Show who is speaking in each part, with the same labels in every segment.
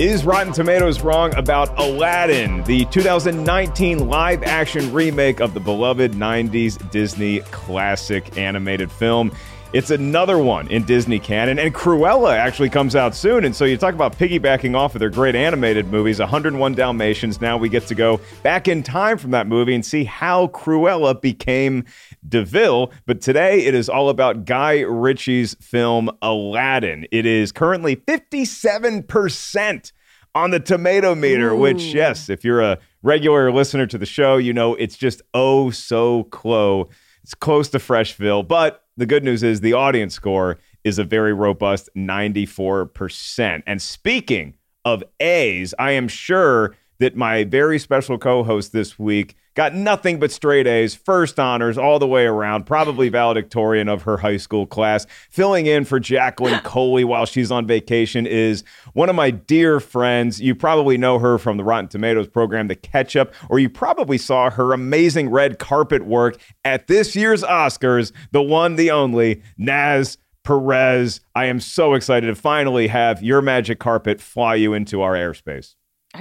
Speaker 1: Is Rotten Tomatoes wrong about Aladdin, the 2019 live action remake of the beloved 90s Disney classic animated film? It's another one in Disney canon, and Cruella actually comes out soon. And so you talk about piggybacking off of their great animated movies, 101 Dalmatians. Now we get to go back in time from that movie and see how Cruella became DeVille. But today it is all about Guy Ritchie's film Aladdin. It is currently 57% on the tomato meter,
Speaker 2: Ooh.
Speaker 1: which, yes, if you're a regular listener to the show, you know it's just oh so close. It's close to Freshville, but the good news is the audience score is a very robust 94%. And speaking of A's, I am sure that my very special co host this week got nothing but straight A's, first honors all the way around, probably valedictorian of her high school class. Filling in for Jacqueline Coley while she's on vacation is one of my dear friends. You probably know her from the Rotten Tomatoes program, The Ketchup, or you probably saw her amazing red carpet work at this year's Oscars, the one, the only, Naz. Perez, I am so excited to finally have your magic carpet fly you into our airspace.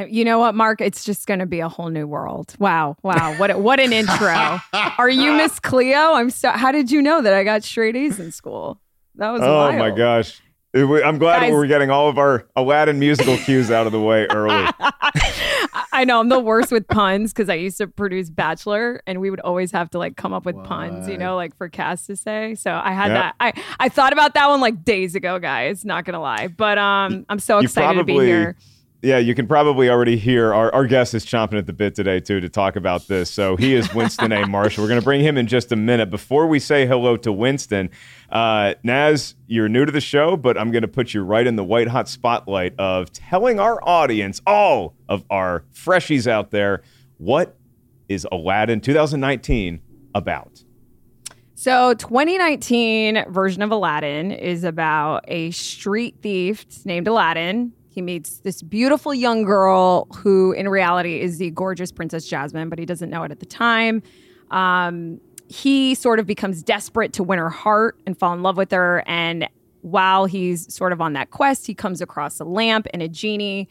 Speaker 2: You know what, Mark? It's just going to be a whole new world. Wow, wow! What what an intro. Are you Miss Cleo? I'm so. How did you know that I got straight A's in school? That was.
Speaker 1: Oh
Speaker 2: wild.
Speaker 1: my gosh! I'm glad
Speaker 2: Guys-
Speaker 1: we were getting all of our Aladdin musical cues out of the way early.
Speaker 2: I know I'm the worst with puns because I used to produce Bachelor, and we would always have to like come up with puns, you know, like for cast to say. So I had
Speaker 1: Yep.
Speaker 2: that. I I thought about that one like days ago, guys. Not gonna lie, but um, I'm so excited to be here.
Speaker 1: Yeah, you can probably already hear our, our guest is chomping at the bit today, too, to talk about this. So he is Winston A. Marshall. We're going to bring him in just a minute. Before we say hello to Winston, uh, Naz, you're new to the show, but I'm going to put you right in the white hot spotlight of telling our audience, all of our freshies out there, what is Aladdin 2019 about?
Speaker 2: So, 2019 version of Aladdin is about a street thief named Aladdin. He meets this beautiful young girl who, in reality, is the gorgeous Princess Jasmine, but he doesn't know it at the time. Um, he sort of becomes desperate to win her heart and fall in love with her. And while he's sort of on that quest, he comes across a lamp and a genie,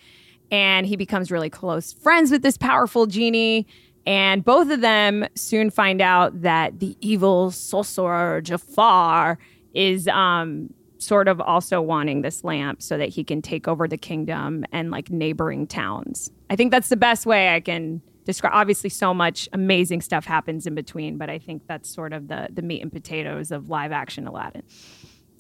Speaker 2: and he becomes really close friends with this powerful genie. And both of them soon find out that the evil sorcerer Jafar is um, sort of also wanting this lamp so that he can take over the kingdom and like neighboring towns. I think that's the best way I can describe. Obviously, so much amazing stuff happens in between, but I think that's sort of the the meat and potatoes of live action Aladdin.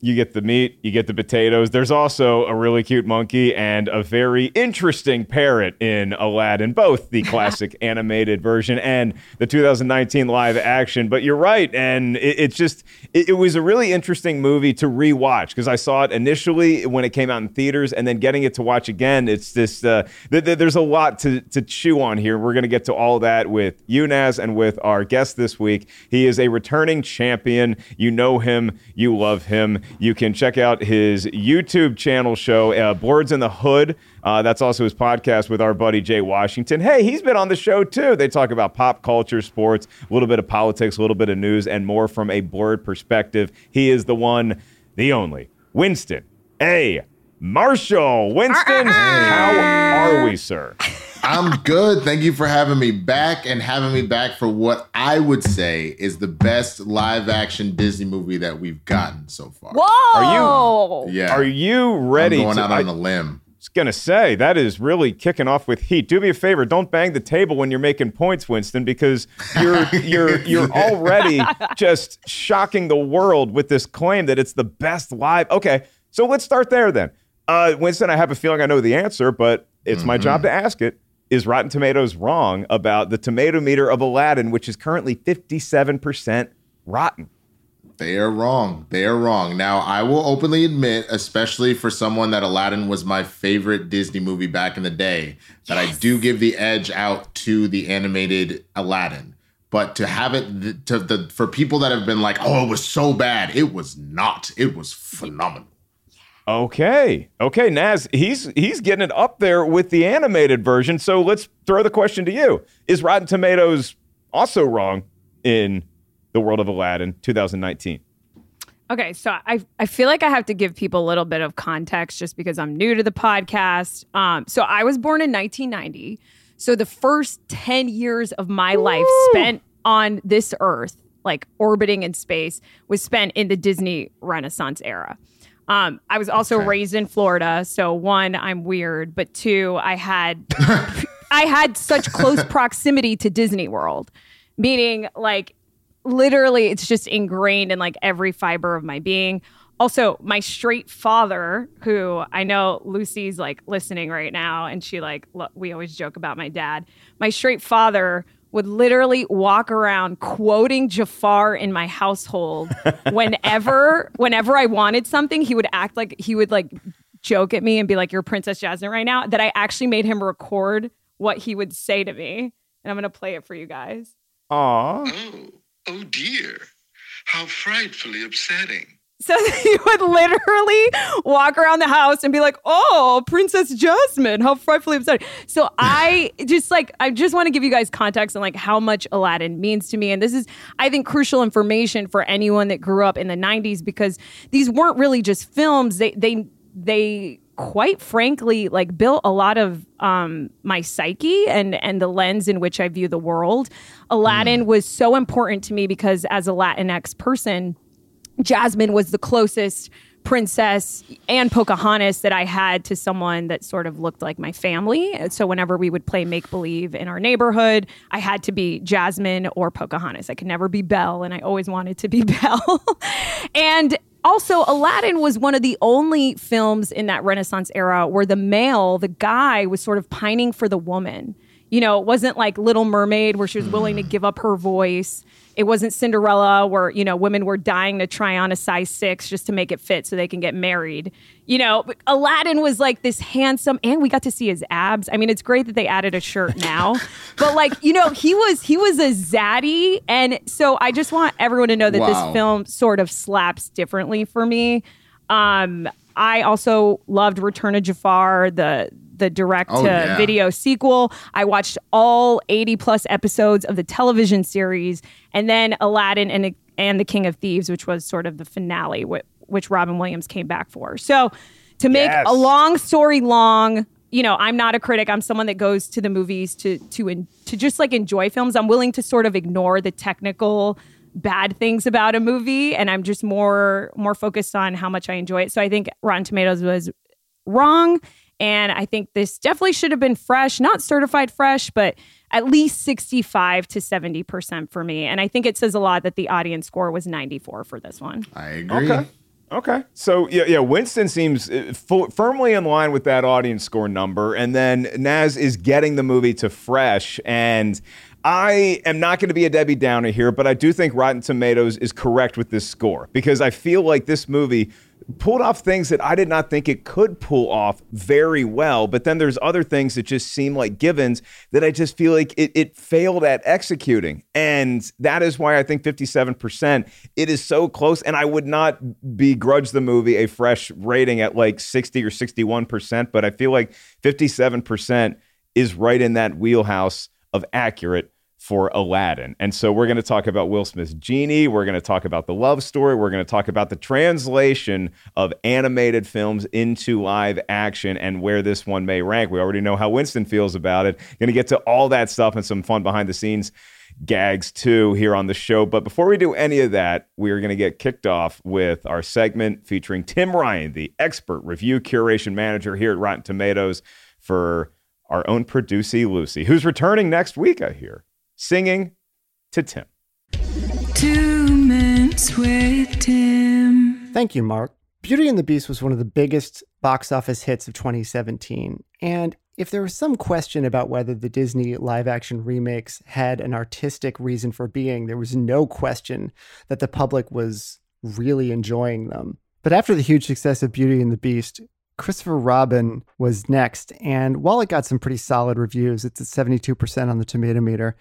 Speaker 1: You get the meat, you get the potatoes. There's also a really cute monkey and a very interesting parrot in Aladdin, both the classic animated version and the 2019 live action. But you're right, and it, it's just it, it was a really interesting movie to rewatch because I saw it initially when it came out in theaters, and then getting it to watch again. It's this uh, th- th- there's a lot to to chew on here. We're gonna get to all that with Yunaz and with our guest this week. He is a returning champion. You know him, you love him. You can check out his YouTube channel show, uh, Boards in the Hood. Uh, that's also his podcast with our buddy Jay Washington. Hey, he's been on the show too. They talk about pop culture, sports, a little bit of politics, a little bit of news, and more from a blurred perspective. He is the one, the only, Winston A. Marshall. Winston, how are we, sir?
Speaker 3: I'm good. Thank you for having me back and having me back for what I would say is the best live action Disney movie that we've gotten so far.
Speaker 2: Whoa!
Speaker 1: Are you?
Speaker 3: Yeah.
Speaker 1: Are you ready?
Speaker 3: I'm going
Speaker 1: to,
Speaker 3: out on a limb.
Speaker 1: I was gonna say that is really kicking off with heat. Do me a favor, don't bang the table when you're making points, Winston, because you're you're you're already just shocking the world with this claim that it's the best live. Okay, so let's start there then. Uh, Winston, I have a feeling I know the answer, but it's my job to ask it. Is Rotten Tomatoes wrong about the tomato meter of Aladdin, which is currently 57% rotten?
Speaker 3: They are wrong. They are wrong. Now, I will openly admit, especially for someone that Aladdin was my favorite Disney movie back in the day, that I do give the edge out to the animated Aladdin. But to have it to the for people that have been like, "Oh, it was so bad," it was not. It was phenomenal.
Speaker 1: Okay. Okay, Naz, he's he's getting it up there with the animated version. So let's throw the question to you. Is Rotten Tomatoes also wrong in the world of Aladdin 2019?
Speaker 2: Okay, so I I feel like I have to give people a little bit of context just because I'm new to the podcast. Um, so I was born in 1990. So the first 10 years of my life spent on this earth, like orbiting in space, was spent in the Disney Renaissance era. Um, I was also
Speaker 3: Okay.
Speaker 2: raised in Florida, so one, I'm weird, but two, I had I had such close proximity to Disney World, meaning like literally it's just ingrained in like every fiber of my being. Also, my straight father, who I know Lucy's like listening right now, and she like lo- we always joke about my dad. My straight father would literally walk around quoting Jafar in my household whenever whenever I wanted something. He would act like he would like joke at me and be like, "You're Princess Jasmine right now." That I actually made him record what he would say to me, and I'm gonna play it for you guys.
Speaker 1: Aw.
Speaker 4: Oh, oh dear. How frightfully upsetting.
Speaker 2: So he would literally walk around the house and be like, "Oh, Princess Jasmine, how frightfully upsetting." So I just like I just want to give you guys context on like how much Aladdin means to me, and this is I think crucial information for anyone that grew up in the '90s because these weren't really just films; they they they quite frankly like built a lot of um my psyche and and the lens in which I view the world. Aladdin was so important to me because as a Latinx person Jasmine was the closest princess and Pocahontas that I had to someone that sort of looked like my family. So whenever we would play make believe in our neighborhood, I had to be Jasmine or Pocahontas. I could never be Belle, and I always wanted to be Belle. and also, Aladdin was one of the only films in that Renaissance era where the male, the guy, was sort of pining for the woman. You know, it wasn't like Little Mermaid where she was willing to give up her voice. It wasn't Cinderella where, you know, women were dying to try on a size six just to make it fit so they can get married. You know, but Aladdin was like this handsome, and we got to see his abs. I mean, it's great that they added a shirt now, but like, you know, he was he was a zaddy, and so I just want everyone to know that
Speaker 3: Wow.
Speaker 2: this film sort of slaps differently for me. Um, I also loved Return of Jafar, the the direct
Speaker 3: Oh,
Speaker 2: to
Speaker 3: yeah.
Speaker 2: video sequel. I watched all 80 plus episodes of the television series and then Aladdin and and the King of Thieves, which was sort of the finale which Robin Williams came back for. So to make
Speaker 1: Yes.
Speaker 2: a long story long, you know, I'm not a critic. I'm someone that goes to the movies to to en- to just like enjoy films. I'm willing to sort of ignore the technical bad things about a movie and I'm just more more focused on how much I enjoy it. So I think Rotten Tomatoes was wrong. And I think this definitely should have been fresh, not certified fresh, but at least 65 to 70% for me. And I think it says a lot that the audience score was 94 for this one.
Speaker 3: I agree.
Speaker 1: Okay. Okay. So yeah, yeah. Winston seems uh, fu- firmly in line with that audience score number, and then Naz is getting the movie to fresh. And I am not going to be a Debbie Downer here, but I do think Rotten Tomatoes is correct with this score because I feel like this movie pulled off things that I did not think it could pull off very well. But then there's other things that just seem like givens that I just feel like it, it failed at executing. And that is why I think 57%, it is so close. And I would not begrudge the movie a fresh rating at like 60 or 61%, but I feel like 57% is right in that wheelhouse of accurate for Aladdin. And so we're going to talk about Will Smith's Genie. We're going to talk about the love story. We're going to talk about the translation of animated films into live action and where this one may rank. We already know how Winston feels about it. Going to get to all that stuff and some fun behind the scenes gags too here on the show. But before we do any of that, we are going to get kicked off with our segment featuring Tim Ryan, the expert review curation manager here at Rotten Tomatoes for our own Producy Lucy, who's returning next week, I hear singing to Tim.
Speaker 5: Two minutes with Tim.
Speaker 6: Thank you, Mark. Beauty and the Beast was one of the biggest box office hits of 2017. And if there was some question about whether the Disney live action remakes had an artistic reason for being, there was no question that the public was really enjoying them. But after the huge success of Beauty and the Beast, Christopher Robin was next. And while it got some pretty solid reviews, it's at 72% on the tomato meter,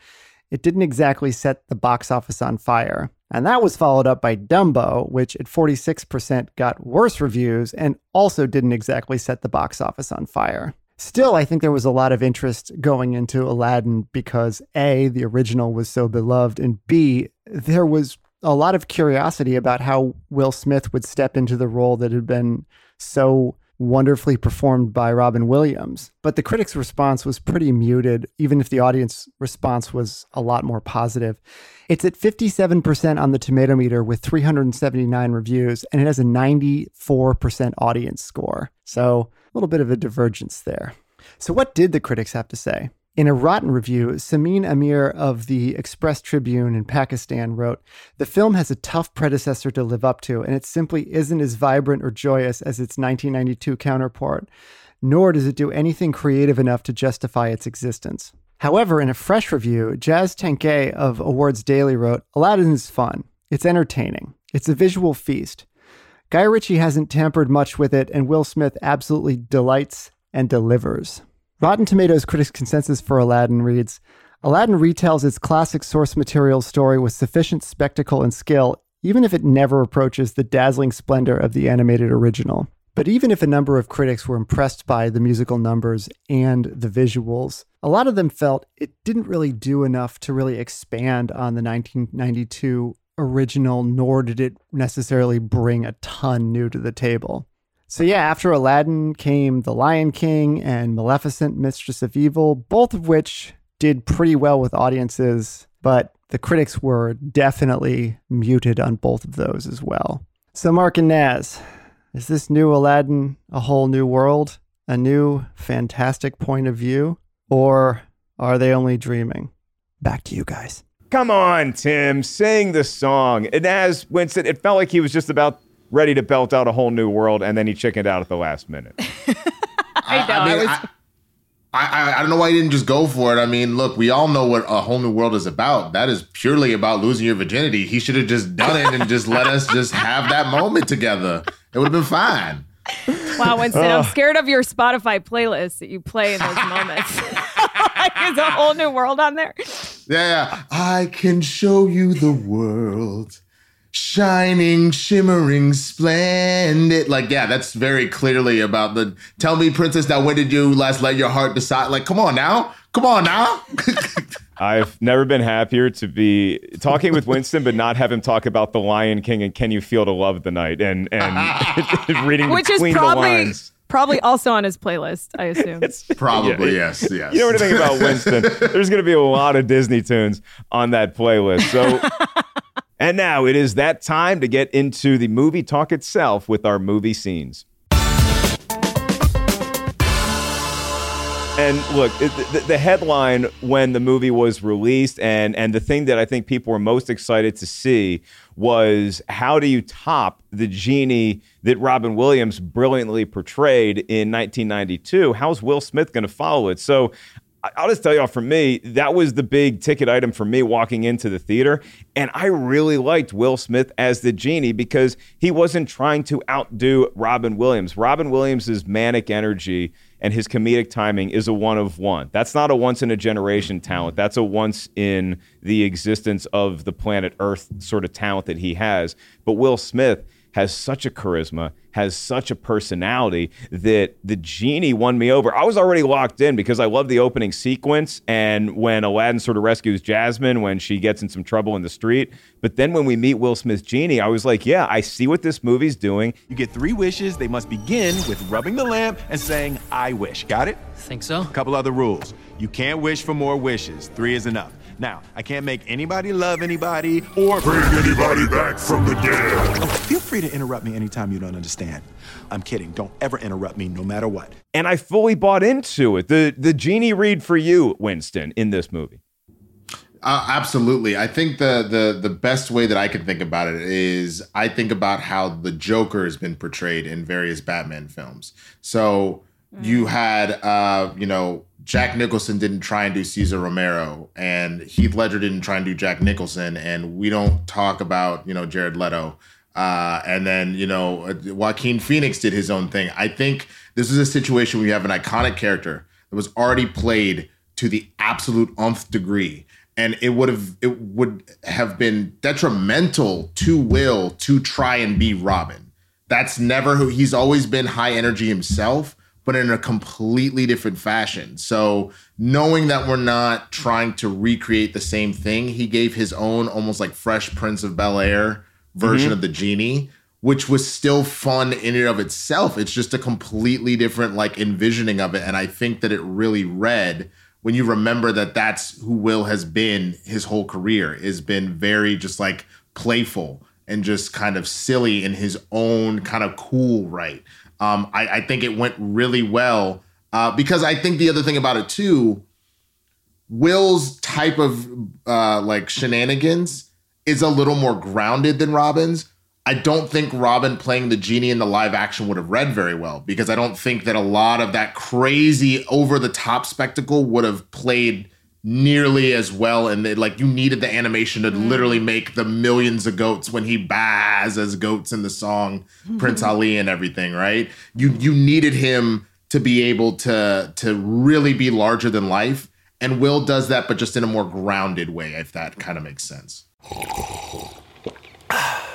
Speaker 6: it didn't exactly set the box office on fire. And that was followed up by Dumbo, which at 46% got worse reviews and also didn't exactly set the box office on fire. Still, I think there was a lot of interest going into Aladdin because A, the original was so beloved, and B, there was a lot of curiosity about how Will Smith would step into the role that had been so wonderfully performed by Robin Williams. But the critics' response was pretty muted, even if the audience response was a lot more positive. It's at 57% on the tomato meter with 379 reviews, and it has a 94% audience score. So a little bit of a divergence there. So, what did the critics have to say? In a rotten review, Samin Amir of the Express Tribune in Pakistan wrote The film has a tough predecessor to live up to, and it simply isn't as vibrant or joyous as its 1992 counterpart, nor does it do anything creative enough to justify its existence. However, in a fresh review, Jazz Tangcay of Awards Daily wrote Aladdin is fun. It's entertaining. It's a visual feast. Guy Ritchie hasn't tampered much with it, and Will Smith absolutely delights and delivers. Rotten Tomatoes critics' consensus for Aladdin reads Aladdin retells its classic source material story with sufficient spectacle and skill, even if it never approaches the dazzling splendor of the animated original. But even if a number of critics were impressed by the musical numbers and the visuals, a lot of them felt it didn't really do enough to really expand on the 1992 original, nor did it necessarily bring a ton new to the table. So, yeah, after Aladdin came The Lion King and Maleficent, Mistress of Evil, both of which did pretty well with audiences, but the critics were definitely muted on both of those as well. So, Mark and Naz, is this new Aladdin a whole new world, a new fantastic point of view, or are they only dreaming? Back to you guys.
Speaker 1: Come on, Tim, sing the song. And as Winston, it felt like he was just about ready to belt out a whole new world, and then he chickened out at the last minute.
Speaker 3: I, I, mean, I, I, I, don't know why he didn't just go for it. I mean, look, we all know what a whole new world is about. That is purely about losing your virginity. He should have just done it and just let us just have that moment together. It would have been fine.
Speaker 2: Wow, Winston, I'm scared of your Spotify playlist that you play in those moments. like, there's a whole new world on there.
Speaker 3: Yeah, I can show you the world shining, shimmering, splendid. Like, yeah, that's very clearly about the tell me, princess, now when did you last let your heart decide? Like, come on now. Come on now.
Speaker 1: I've never been happier to be talking with Winston, but not have him talk about The Lion King and Can You Feel the Love the Night and and reading
Speaker 2: Which
Speaker 1: between
Speaker 2: is probably,
Speaker 1: the lines.
Speaker 2: Probably also on his playlist, I assume.
Speaker 3: Probably, yeah. yes, yes.
Speaker 1: You know what I think about Winston? There's going to be a lot of Disney tunes on that playlist. So And now it is that time to get into the movie talk itself with our movie scenes. And look, the, headline when the movie was released, and and the thing that I think people were most excited to see was how do you top the genie that Robin Williams brilliantly portrayed in 1992? How's Will Smith going to follow it? So I'll just tell y'all for me, that was the big ticket item for me walking into the theater. And I really liked Will Smith as the genie because he wasn't trying to outdo Robin Williams. Robin Williams' manic energy and his comedic timing is a one of one. That's not a once in a generation talent. That's a once in the existence of the planet Earth sort of talent that he has. But Will Smith has such a charisma, has such a personality that the genie won me over. I was already locked in because I love the opening sequence and when Aladdin sort of rescues Jasmine when she gets in some trouble in the street. But then when we meet Will Smith's genie, I was like, yeah, I see what this movie's doing.
Speaker 7: You get three wishes. They must begin with rubbing the lamp and saying, I wish. Got it?
Speaker 8: Think so?
Speaker 7: A couple other rules. You can't wish for more wishes. Three is enough. Now, I can't make anybody love anybody or
Speaker 9: bring anybody back from the dead.
Speaker 7: Oh, feel free to interrupt me anytime you don't understand. I'm kidding. Don't ever interrupt me, no matter what.
Speaker 1: And I fully bought into it. The the genie read for you, Winston, in this movie.
Speaker 3: Uh, absolutely. I think the the the best way that I can think about it is I think about how the Joker has been portrayed in various Batman films. So you had uh, you know, Jack Nicholson didn't try and do Cesar Romero, and Heath Ledger didn't try and do Jack Nicholson, and we don't talk about you know Jared Leto. Uh, and then you know Joaquin Phoenix did his own thing. I think this is a situation where you have an iconic character that was already played to the absolute nth degree, and it would have it would have been detrimental to Will to try and be Robin. That's never who he's always been high energy himself but in a completely different fashion. So knowing that we're not trying to recreate the same thing, he gave his own almost like Fresh Prince of Bel Air version mm-hmm. of the genie, which was still fun in and of itself. It's just a completely different like envisioning of it, and I think that it really read when you remember that that's who Will has been his whole career has been very just like playful and just kind of silly in his own kind of cool right. Um, I, I, think it went really well uh, because I think the other thing about it too, Will's type of uh, like shenanigans is a little more grounded than Robin's. I don't think Robin playing the genie in the live action would have read very well because I don't think that a lot of that crazy over the top spectacle would have played nearly as well and they, like you needed the animation to mm. literally make the millions of goats when he baas as goats in the song. Prince Ali and everything right you you needed him to be able to to really be larger than life and Will does that but just in a more grounded way if that kind of makes sense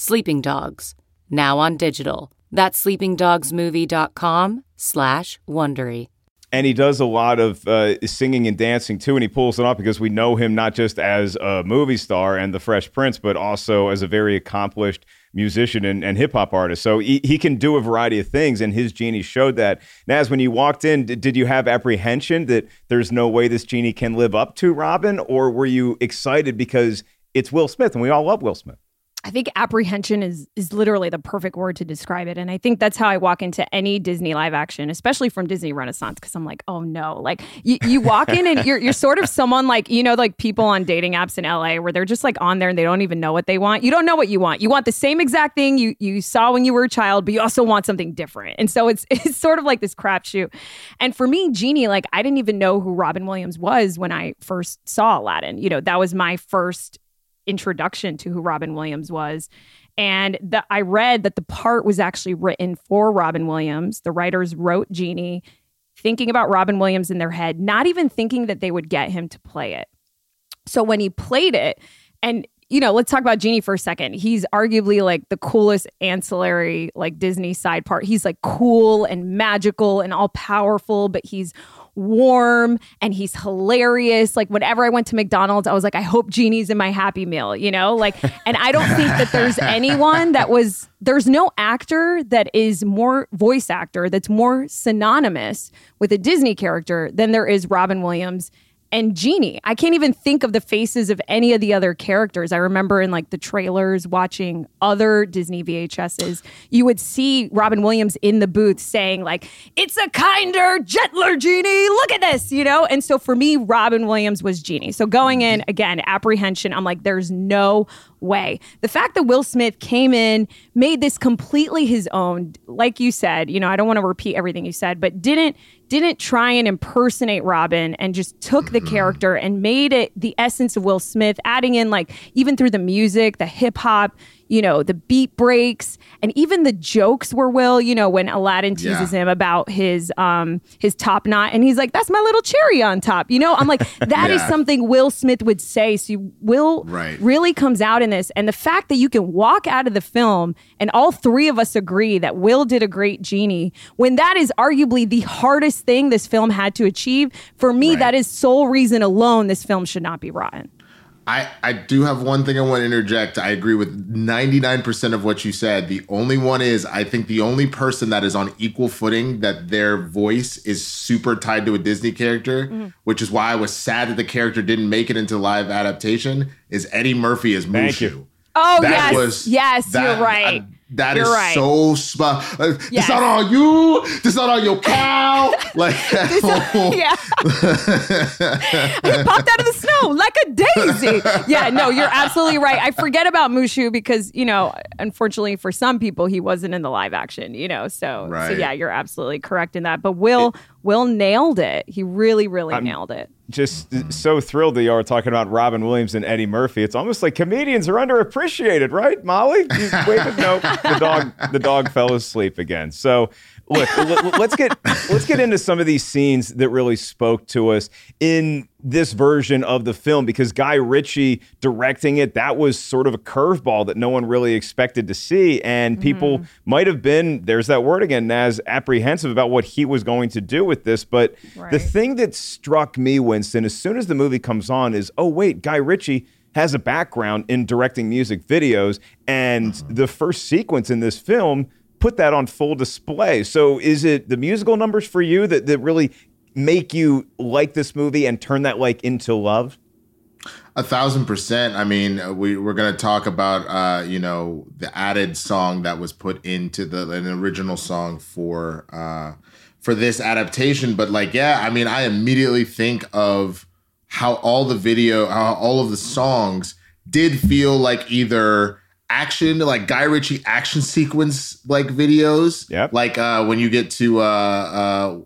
Speaker 10: Sleeping Dogs, now on digital. That's sleepingdogsmovie.com slash Wondery.
Speaker 1: And he does a lot of uh, singing and dancing too, and he pulls it off because we know him not just as a movie star and the Fresh Prince, but also as a very accomplished musician and, and hip hop artist. So he, he can do a variety of things, and his genie showed that. Naz, when you walked in, did, did you have apprehension that there's no way this genie can live up to Robin, or were you excited because it's Will Smith and we all love Will Smith?
Speaker 2: I think apprehension is is literally the perfect word to describe it. And I think that's how I walk into any Disney live action, especially from Disney Renaissance, because I'm like, oh no. Like you, you walk in and you're you're sort of someone like, you know, like people on dating apps in LA where they're just like on there and they don't even know what they want. You don't know what you want. You want the same exact thing you you saw when you were a child, but you also want something different. And so it's it's sort of like this crapshoot. And for me, Genie, like I didn't even know who Robin Williams was when I first saw Aladdin. You know, that was my first introduction to who Robin Williams was. And the, I read that the part was actually written for Robin Williams. The writers wrote Genie thinking about Robin Williams in their head, not even thinking that they would get him to play it. So when he played it, and you know, let's talk about Genie for a second. He's arguably like the coolest ancillary, like Disney side part. He's like cool and magical and all powerful, but he's warm and he's hilarious. Like whenever I went to McDonald's, I was like, I hope Genie's in my Happy Meal, you know? Like, and I don't think that there's anyone that was, there's no actor that is more voice actor that's more synonymous with a Disney character than there is Robin Williams and Genie. I can't even think of the faces of any of the other characters. I remember in like the trailers watching other Disney VHSs, you would see Robin Williams in the booth saying like, "It's a kinder, gentler Genie. Look at this," you know? And so for me, Robin Williams was Genie. So going in again, apprehension, I'm like there's no way. The fact that Will Smith came in, made this completely his own, like you said, you know, I don't want to repeat everything you said, but didn't didn't try and impersonate Robin and just took the mm-hmm. character and made it the essence of Will Smith, adding in like even through the music, the hip hop, you know, the beat breaks and even the jokes were Will, you know, when Aladdin teases
Speaker 3: Yeah.
Speaker 2: him about his um his top knot and he's like, That's my little cherry on top. You know, I'm like, that is
Speaker 3: Yeah.
Speaker 2: something Will Smith would say. So you, Will
Speaker 3: Right.
Speaker 2: really comes out in this. And the fact that you can walk out of the film and all three of us agree that Will did a great genie, when that is arguably the hardest thing this film had to achieve, for me,
Speaker 3: Right.
Speaker 2: that is sole reason alone this film should not be rotten.
Speaker 3: I, I do have one thing I want to interject. I agree with 99% of what you said. The only one is I think the only person that is on equal footing that their voice is super tied to a Disney character, which is why I was sad that the character didn't make it into live adaptation, is Eddie Murphy as
Speaker 1: Thank
Speaker 3: Mushu.
Speaker 1: you.
Speaker 2: Oh,
Speaker 3: That
Speaker 2: yes.
Speaker 3: was-
Speaker 2: yes,
Speaker 3: that-
Speaker 2: you're right.
Speaker 3: uh, that
Speaker 2: You're
Speaker 3: is
Speaker 2: right.
Speaker 3: so spot. Uh,
Speaker 2: Yes.
Speaker 3: It's not on you. It's not on your cow. Like
Speaker 2: yeah. he popped out of the snow like a daisy. Yeah, no, you're absolutely right. I forget about Mushu because, you know, unfortunately for some people, he wasn't in the live action, you know. So, so
Speaker 3: Right.
Speaker 2: yeah, you're absolutely correct in that. But Will, Will nailed it. He really, really nailed it.
Speaker 1: Just so thrilled that you are talking about Robin Williams and Eddie Murphy. It's almost like comedians are underappreciated, right, Molly? You waited, no, the dog, the dog fell asleep again. So, look, let- let's get let's get into some of these scenes that really spoke to us in this version of the film because Guy Ritchie directing it, that was sort of a curveball that no one really expected to see, and people mm-hmm. might have been there's that word again, as apprehensive about what he was going to do with this. But the thing that struck me, Winston, as soon as the movie comes on, is oh wait, Guy Ritchie has a background in directing music videos, and mm-hmm. the first sequence in this film put that on full display. So is it the musical numbers for you that, that really make you like this movie and turn that like into love?
Speaker 3: A thousand percent. I mean, we we're gonna talk about uh, you know the added song that was put into the an original song for uh, for this adaptation. But like, yeah, I mean, I immediately think of how all the video, how all of the songs did feel like either action, like Guy Ritchie action sequence like videos.
Speaker 1: Yep.
Speaker 3: Like uh, when you get to uh,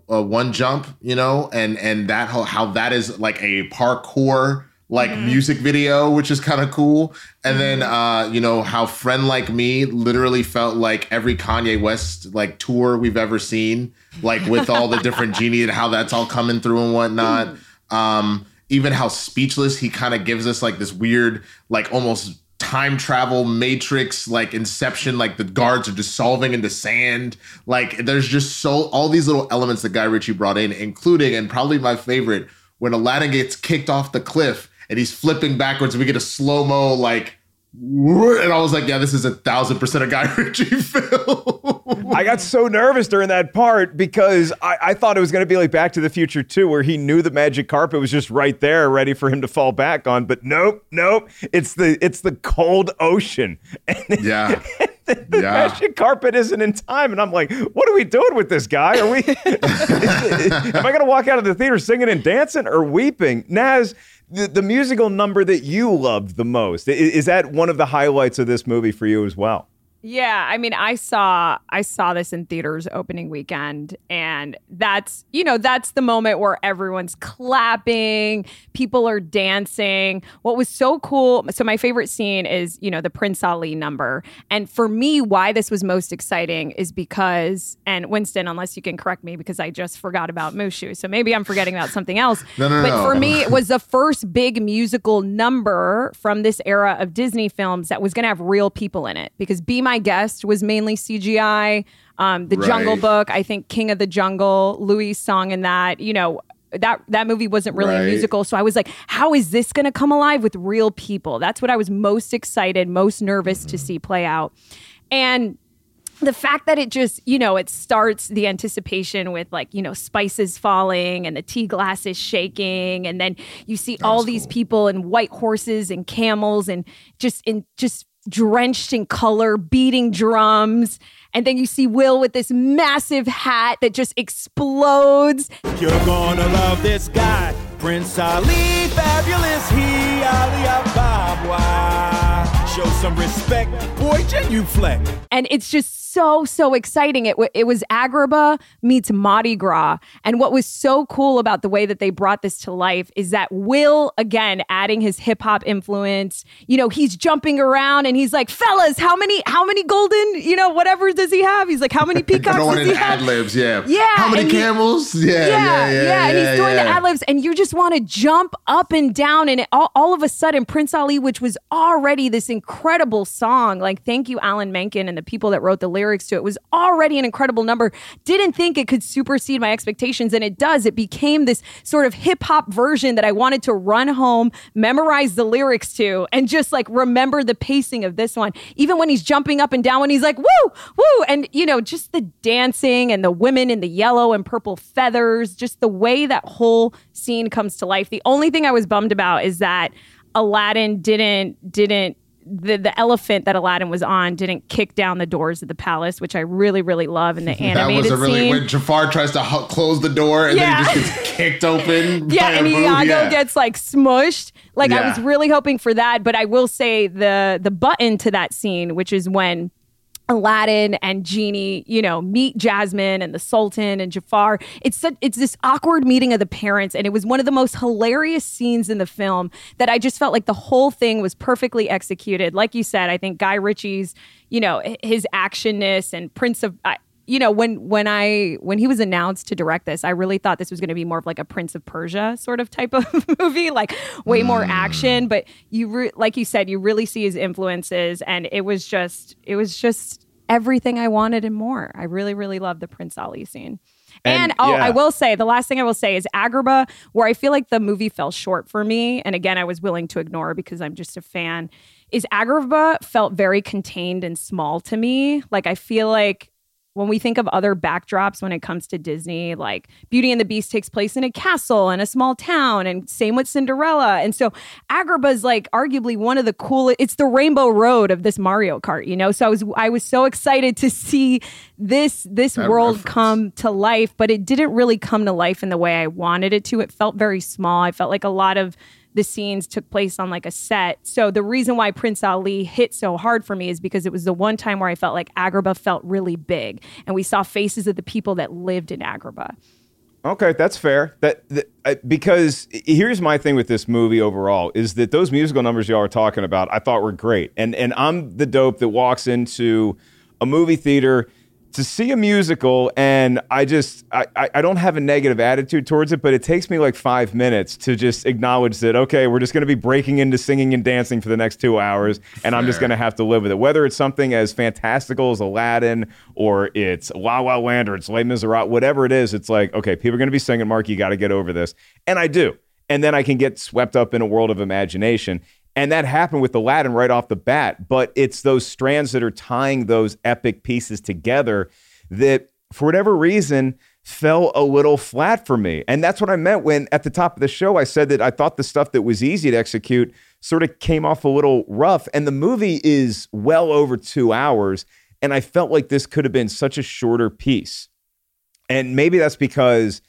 Speaker 3: uh, uh, one jump, you know, and and that how, how that is like a parkour like music video, which is kind of cool. And then uh, you know how Friend Like Me literally felt like every Kanye West like tour we've ever seen, like with all the different genie and how that's all coming through and whatnot. Um, even how speechless he kind of gives us like this weird, like almost time travel matrix like inception like the guards are dissolving into sand. Like there's just so all these little elements that guy ritchie brought in including and probably my favorite when aladdin gets kicked off the cliff and he's flipping backwards and we get a slow-mo like and i was like yeah this is a thousand percent a guy ritchie film
Speaker 1: I got so nervous during that part because I, I thought it was going to be like Back to the Future 2, where he knew the magic carpet was just right there, ready for him to fall back on. But nope, nope. It's the it's the cold ocean. And
Speaker 3: yeah
Speaker 1: the
Speaker 3: Yeah.
Speaker 1: magic carpet isn't in time. And I'm like, what are we doing with this guy? Are we am I gonna walk out of the theater singing and dancing or weeping? Naz, the, the musical number that you loved the most, i- is that one of the highlights of this movie for you as well?
Speaker 2: Yeah, I mean, I saw I saw this in theaters opening weekend, and that's you know that's the moment where everyone's clapping, people are dancing. What was so cool? So my favorite scene is you know the Prince Ali number, and for me, why this was most exciting is because and Winston, unless you can correct me because I just forgot about Mushu, so maybe I'm forgetting about something else.
Speaker 3: No, no,
Speaker 2: but
Speaker 3: no.
Speaker 2: for me, it was the first big musical number from this era of Disney films that was going to have real people in it because Be My Guest was mainly CGI. Um, the
Speaker 3: Right.
Speaker 2: Jungle Book, I think King of the Jungle, Louie's song in that, you know, that that movie wasn't really a musical. So I was like, how is this going to come alive with real people? That's what I was most excited, most nervous to see play out. And the fact that it just, you know, it starts the anticipation with like, you know, spices falling and the tea glasses shaking. And then you see all these people and white horses and camels and just in just drenched in color, beating drums. And then you see Will with this massive hat that just explodes.
Speaker 8: You're gonna love this guy, Prince Ali, fabulous he, Ali Ababwa. Show some respect, boy, genuflect.
Speaker 2: and it's just so so exciting. It wa- it was Agrabah meets Mardi Gras, and what was so cool about the way that they brought this to life is that Will again adding his hip hop influence. You know, he's jumping around and he's like, "Fellas, how many how many golden you know whatever does he have?" He's like, "How many peacocks does he have?"
Speaker 3: ad libs, yeah.
Speaker 2: Yeah,
Speaker 3: How many
Speaker 2: and he-
Speaker 3: camels? Yeah,
Speaker 2: yeah,
Speaker 3: yeah, yeah.
Speaker 2: and he's doing
Speaker 3: yeah.
Speaker 2: the ad libs, and you just want to jump up and down. And it, all, all of a sudden, Prince Ali, which was already this incredible song, like thank you, Alan Menken, and the people that wrote the lyrics to it, was already an incredible number. Didn't think it could supersede my expectations, and it does. It became this sort of hip hop version that I wanted to run home, memorize the lyrics to, and just like remember the pacing of this one. Even when he's jumping up and down, when he's like, woo, woo, and you know, just the dancing and the women in the yellow and purple feathers, just the way that whole scene comes to life. The only thing I was bummed about is that Aladdin didn't didn't the, the elephant that Aladdin was on didn't kick down the doors of the palace, which I really, really love in the animated.
Speaker 3: That was a really
Speaker 2: scene.
Speaker 3: when Jafar tries to hu- close the door and
Speaker 2: Yeah.
Speaker 3: then he just gets kicked open.
Speaker 2: yeah, and. Iago
Speaker 3: Yeah.
Speaker 2: gets like smushed. Like I was really hoping for that, but I will say the the button to that scene, which is when Aladdin and Genie, you know, meet Jasmine and the Sultan and Jafar. It's such, it's this awkward meeting of the parents, and it was one of the most hilarious scenes in the film that I just felt like the whole thing was perfectly executed. Like you said, I think Guy Ritchie's, you know, his actionness and Prince of. I, you know when when I when he was announced to direct this, I really thought this was going to be more of like a Prince of Persia sort of type of movie, like way more hmm. action. But you re- like you said, you really see his influences, and it was just it was just everything I wanted and more. I really really loved the Prince Ali scene. And,
Speaker 1: And,
Speaker 2: oh,
Speaker 1: yeah.
Speaker 2: I will say the last thing I will say is Agrabah, where I feel like the movie fell short for me. And again, I was willing to ignore because I'm just a fan. Is Agrabah felt very contained and small to me. Like I feel like when we think of other backdrops when it comes to Disney, like Beauty and the Beast takes place in a castle and a small town, and same with Cinderella. And so Agrabah is like arguably one of the coolest. It's the Rainbow Road of this Mario Kart, you know. So I was I was so excited to see this this
Speaker 3: That
Speaker 2: world
Speaker 3: reference.
Speaker 2: come to life, but it didn't really come to life in the way I wanted it to. It felt very small. I felt like a lot of the scenes took place on like a set. So the reason why Prince Ali hit so hard for me is because it was the one time where I felt like Agrabah felt really big and we saw faces of the people that lived in Agrabah.
Speaker 1: Okay, that's fair. That, that I, because here's my thing with this movie overall is that those musical numbers y'all are talking about I thought were great, and and I'm the dope that walks into a movie theater to see a musical, and I just I, I don't have a negative attitude towards it, but it takes me like five minutes to just acknowledge that okay, we're just going to be breaking into singing and dancing for the next two hours, and I'm just going to have to live with it. Whether it's something as fantastical as Aladdin, or it's La La Land, or it's Les Miserables, whatever it is, it's like okay, people are going to be singing. Mark, you got to get over this, and I do, and then I can get swept up in a world of imagination. And that happened with Aladdin right off the bat. But it's those strands that are tying those epic pieces together that, for whatever reason, fell a little flat for me. And that's what I meant when at the top of the show I said that I thought the stuff that was easy to execute sort of came off a little rough. And the movie is well over two hours. And I felt like this could have been such a shorter piece. And maybe that's because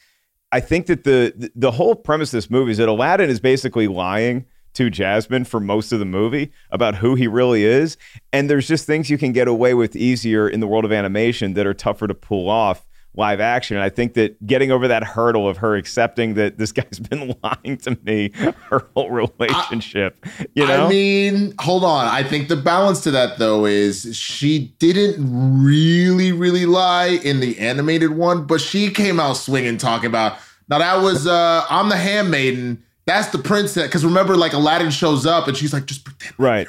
Speaker 1: I think that the the whole premise of this movie is that Aladdin is basically lying to Jasmine for most of the movie about who he really is. And there's just things you can get away with easier in the world of animation that are tougher to pull off live action. And I think that getting over that hurdle of her accepting that this guy's been lying to me her whole relationship, you know?
Speaker 3: I mean, hold on. I think the balance to that though is she didn't really, really lie in the animated one, but she came out swinging, talking about now that was uh I'm the handmaiden. That's the princess. Because remember, like Aladdin shows up and she's like, just pretend
Speaker 1: right.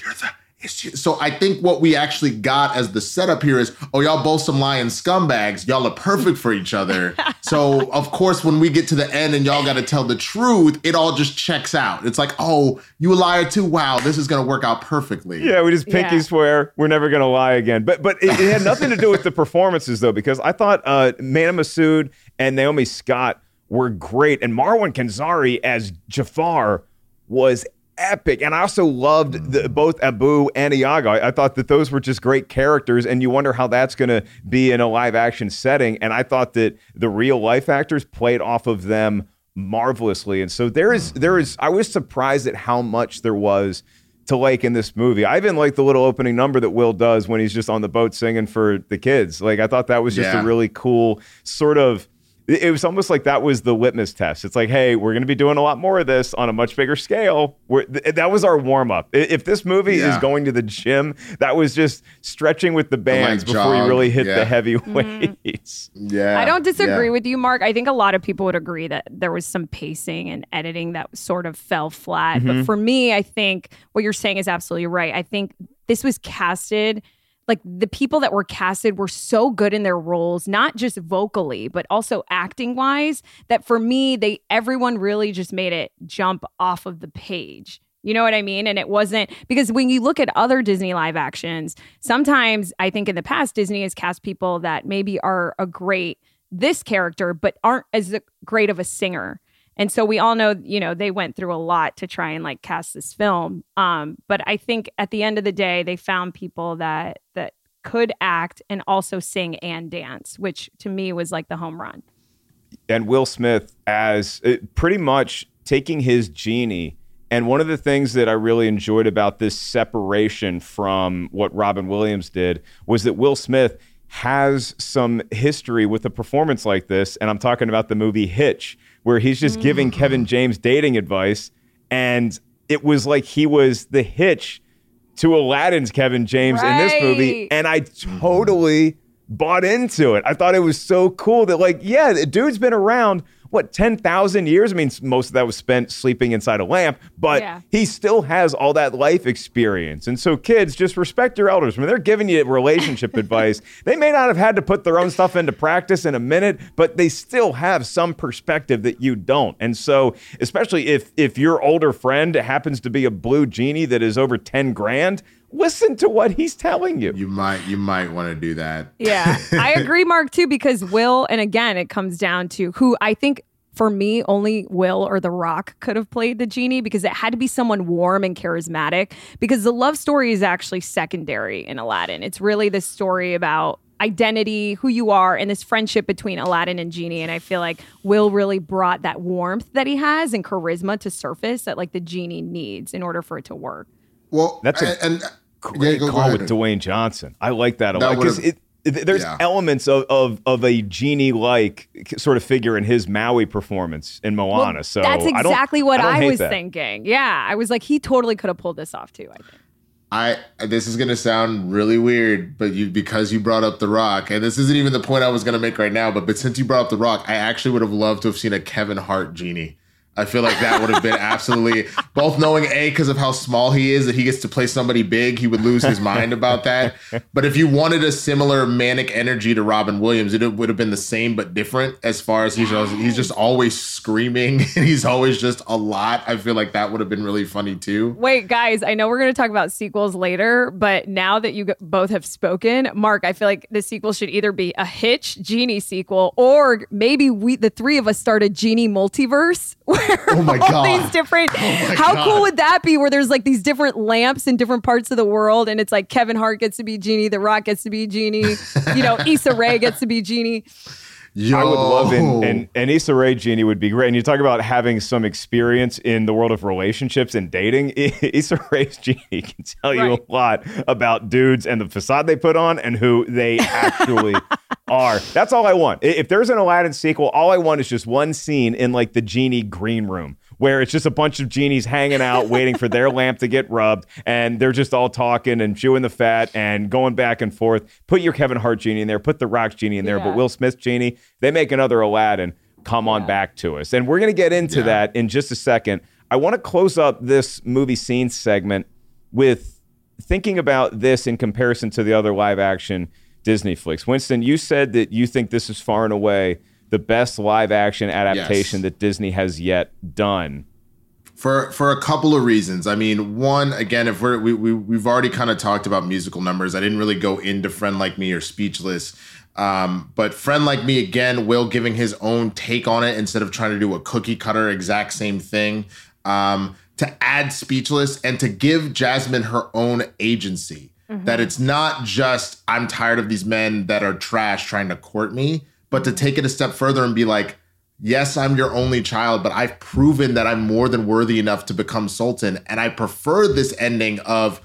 Speaker 3: you're the It's just- so I think what we actually got as the setup here is, oh, y'all both some lying scumbags. Y'all are perfect for each other. so of course, when we get to the end and y'all got to tell the truth, it all just checks out. It's like, oh, you a liar too? Wow, this is gonna work out perfectly.
Speaker 1: Yeah, we just pinky
Speaker 2: Yeah.
Speaker 1: swear we're never gonna lie again. But but it, it had nothing to do with the performances though, because I thought uh, Mena Massoud and Naomi Scott were great, and Marwan Kenzari as Jafar was epic. And I also loved the, mm. both Abu and Iago. I, I thought that those were just great characters, and you wonder how that's going to be in a live action setting. And I thought that the real life actors played off of them marvelously. And so there is mm. there is I was surprised at how much there was to like in this movie. I even like the little opening number that Will does when he's just on the boat singing for the kids. Like I thought that was just
Speaker 3: Yeah.
Speaker 1: a really cool sort of it it was almost like that was the litmus test. It's like, hey, we're going to be doing a lot more of this on a much bigger scale. We're, th- that was our warm up. If this movie is going to the gym, that was just stretching with the bands
Speaker 3: like,
Speaker 1: before you really hit
Speaker 3: Yeah.
Speaker 1: the heavy weights.
Speaker 3: Yeah.
Speaker 2: I don't disagree
Speaker 3: yeah.
Speaker 2: with you, Mark. I think a lot of people would agree that there was some pacing and editing that sort of fell flat.
Speaker 1: Mm-hmm.
Speaker 2: But for me, I think what you're saying is absolutely right. I think this was casted like the people that were casted were so good in their roles, not just vocally, but also acting wise, that for me, they everyone really just made it jump off of the page. You know what I mean? And it wasn't because when you look at other Disney live actions, sometimes I think in the past, Disney has cast people that maybe are a great this character, but aren't as great of a singer. And so we all know, you know, they went through a lot to try and like cast this film. Um, but I think at the end of the day, they found people that that could act and also sing and dance, which to me was like the home run.
Speaker 1: and Will Smith as uh, pretty much taking his genie. And one of the things that I really enjoyed about this separation from what Robin Williams did was that Will Smith has some history with a performance like this. And I'm talking about the movie Hitch, where he's just giving mm. Kevin James dating advice. And it was like he was the hitch to Aladdin's Kevin James in this movie. And I totally bought into it. I thought it was so cool that, like, yeah, the dude's been around, what, 10,000 years? I mean, most of that was spent sleeping inside a lamp, but
Speaker 2: Yeah.
Speaker 1: he still has all that life experience. And so, kids, just respect your elders. When they're giving you relationship advice, they may not have had to put their own stuff into practice in a minute, but they still have some perspective that you don't. And so, especially if if your older friend happens to be a blue genie that is over 10 grand, listen to what he's telling you.
Speaker 3: You might you might want to do that.
Speaker 2: Yeah, I agree, Mark, too, because Will, and again, it comes down to who I think for me, only Will or The Rock could have played the genie because it had to be someone warm and charismatic. Because the love story is actually secondary in Aladdin. It's really the story about identity, who you are, and this friendship between Aladdin and Genie. And I feel like Will really brought that warmth that he has and charisma to surface that like the genie needs in order for it to work.
Speaker 3: Well,
Speaker 1: That's a
Speaker 3: and, and
Speaker 1: Great
Speaker 3: yeah, go- go
Speaker 1: call
Speaker 3: ahead.
Speaker 1: with Dwayne Johnson. I like that a
Speaker 3: That
Speaker 1: lot because it, it- there's
Speaker 3: yeah.
Speaker 1: elements of, of of a genie like sort of figure in his Maui performance in Moana.
Speaker 2: Well,
Speaker 1: so
Speaker 2: that's
Speaker 1: I don't-
Speaker 2: exactly what
Speaker 1: don't
Speaker 2: I, was
Speaker 1: that.
Speaker 2: thinking. Yeah, I was like, he totally could have pulled this off too. I think.
Speaker 3: I this is gonna sound really weird, but you because you brought up The Rock, and this isn't even the point I was gonna make right now, but but since you brought up The Rock, I actually would have loved to have seen a Kevin Hart genie. I feel like that would have been absolutely both knowing a because of how small he is that he gets to play somebody big, he would lose his mind about that. But if you wanted a similar manic energy to Robin Williams, it would have been the same but different as far as he's just, he's just always screaming and he's always just a lot. I feel like that would have been really funny too.
Speaker 2: Wait, guys, I know we're going to talk about sequels later, but now that you both have spoken, Mark, I feel like the sequel should either be a Hitch Genie sequel or maybe we, the three of us, start a Genie multiverse.
Speaker 3: Oh my
Speaker 2: all
Speaker 3: god!
Speaker 2: these different.
Speaker 3: Oh my
Speaker 2: how
Speaker 3: God.
Speaker 2: cool would that be? Where there's like these different lamps in different parts of the world, and it's like Kevin Hart gets to be Genie, The Rock gets to be Genie, you know, Issa Rae gets to be Genie.
Speaker 3: Yo.
Speaker 1: I would love and and and Issa Rae Genie would be great. And you talk about having some experience in the world of relationships and dating. Issa Rae's Genie can tell you a lot about dudes and the facade they put on and who they actually are. That's all I want. If there's an Aladdin sequel, all I want is just one scene in like the genie green room where it's just a bunch of genies hanging out waiting for their lamp to get rubbed and they're just all talking and chewing the fat and going back and forth. Put your Kevin Hart genie in there, put the Rock genie in there,
Speaker 2: Yeah.
Speaker 1: but Will Smith genie, they make another Aladdin. Come on back to us. And we're going to get into that in just a second. I want to close up this movie scene segment with thinking about this in comparison to the other live action Disney flicks, Winston, you said that you think this is far and away the best live action adaptation
Speaker 3: Yes.
Speaker 1: that Disney has yet done.
Speaker 3: for for a couple of reasons. I mean, one again, if we're we, we we've already kind of talked about musical numbers. I didn't really go into Friend Like Me or Speechless. Um, but Friend Like Me again, Will giving his own take on it instead of trying to do a cookie cutter exact same thing. Um, to add Speechless and to give Jasmine her own agency. That it's not just I'm tired of these men that are trash trying to court me, but to take it a step further and be like, yes, I'm your only child, but I've proven that I'm more than worthy enough to become Sultan. And I prefer this ending of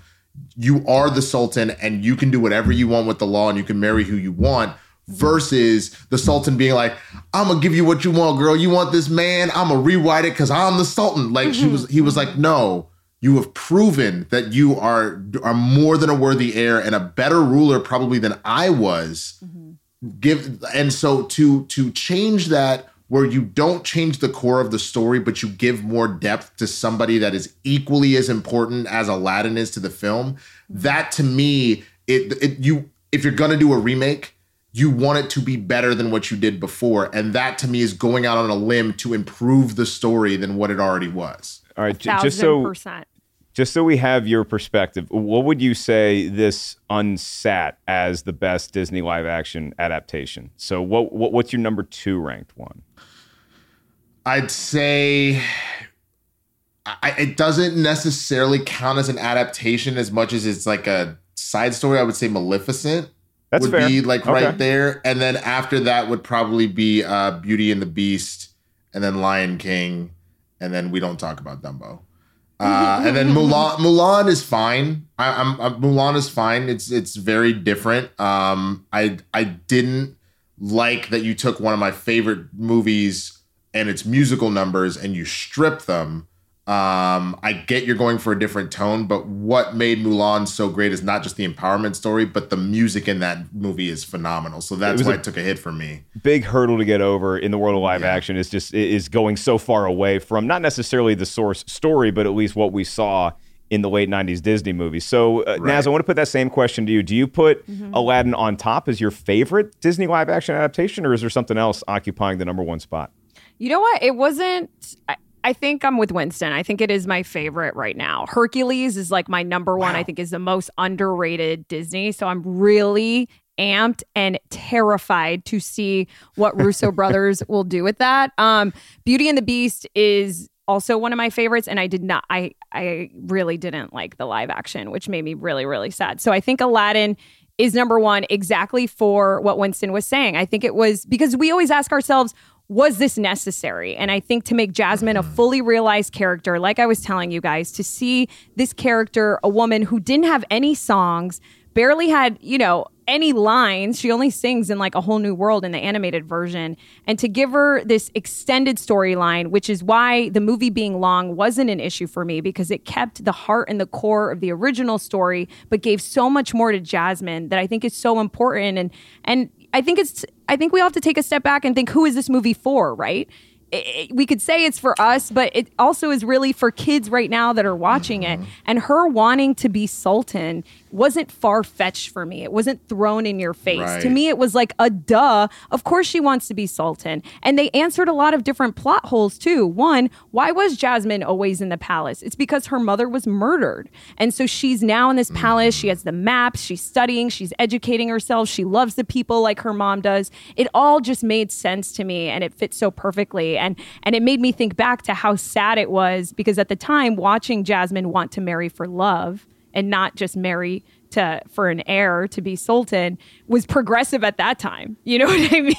Speaker 3: you are the Sultan and you can do whatever you want with the law and you can marry who you want versus the Sultan being like, I'm gonna give you what you want, girl. You want this man, I'm gonna rewrite it because I'm the Sultan. Like she mm-hmm. was, he was like, no. You have proven that you are are more than a worthy heir and a better ruler probably than I was mm-hmm. Give and so to to change that where you don't change the core of the story but you give more depth to somebody that is equally as important as Aladdin is to the film that to me it, it you if you're going to do a remake you want it to be better than what you did before and that to me is going out on a limb to improve the story than what it already was
Speaker 1: All right, j- just so
Speaker 2: percent.
Speaker 1: Just so we have your perspective, what would you say this unsat as the best Disney live action adaptation? So what, what what's your number two ranked one?
Speaker 3: I'd say I, it doesn't necessarily count as an adaptation as much as it's like a side story. I would say Maleficent
Speaker 1: That's
Speaker 3: would
Speaker 1: fair.
Speaker 3: be like
Speaker 1: Okay.
Speaker 3: right there, and then after that would probably be uh, Beauty and the Beast, and then Lion King, and then we don't talk about Dumbo. Uh, and then Mulan, Mulan is fine. I, I'm, i Mulan is fine. It's it's very different. Um, I I didn't like that you took one of my favorite movies and its musical numbers and you stripped them. Um, I get you're going for a different tone, but what made Mulan so great is not just the empowerment story, but the music in that movie is phenomenal. So that's
Speaker 1: was
Speaker 3: why it took a hit for me.
Speaker 1: big hurdle to get over in the world of live action is just is going so far away from not necessarily the source story, but at least what we saw in the late '90s Disney movies. So, uh, Naz, I want to put that same question to you. Do you put Aladdin on top as your favorite Disney live action adaptation, or is there something else occupying the number one spot?
Speaker 2: You know what? It wasn't. I, I think I'm with Winston. I think it is my favorite right now. Hercules is like my number one. I think is the most underrated Disney. So I'm really amped and terrified to see what Russo brothers will do with that. Um, Beauty and the Beast is also one of my favorites, and I did not. I I really didn't like the live action, which made me really really sad. So I think Aladdin is number one exactly for what Winston was saying. I think it was because we always ask ourselves, was this necessary? And I think to make Jasmine a mm. fully realized character, like I was telling you guys, to see this character, a woman who didn't have any songs, barely had, you know, any lines. She only sings in like a whole new world in the animated version. And to give her this extended storyline, which is why the movie being long wasn't an issue for me because it kept the heart and the core of the original story, but gave so much more to Jasmine that I think is so important. And and I think it's I think we all have to take a step back and think who is this movie for, right? It- it- we could say it's for us, but it also is really for kids right now that are watching it. Mm-hmm. And her wanting to be Sultan wasn't far fetched for me. It wasn't thrown in your face. To me, it was like a duh. Of course, she wants to be Sultan. And they answered a lot of different plot holes too. One, why was Jasmine always in the palace? It's because her mother was murdered. And so she's now in this palace. She mm. has the maps. She's studying. She's educating herself. She loves the people like her mom does. It all just made sense to me and it fits so perfectly. And and it made me think back to how sad it was because at the time watching Jasmine want to marry for love and not just marry to for an heir to be sultan was progressive at that time. You know what I mean?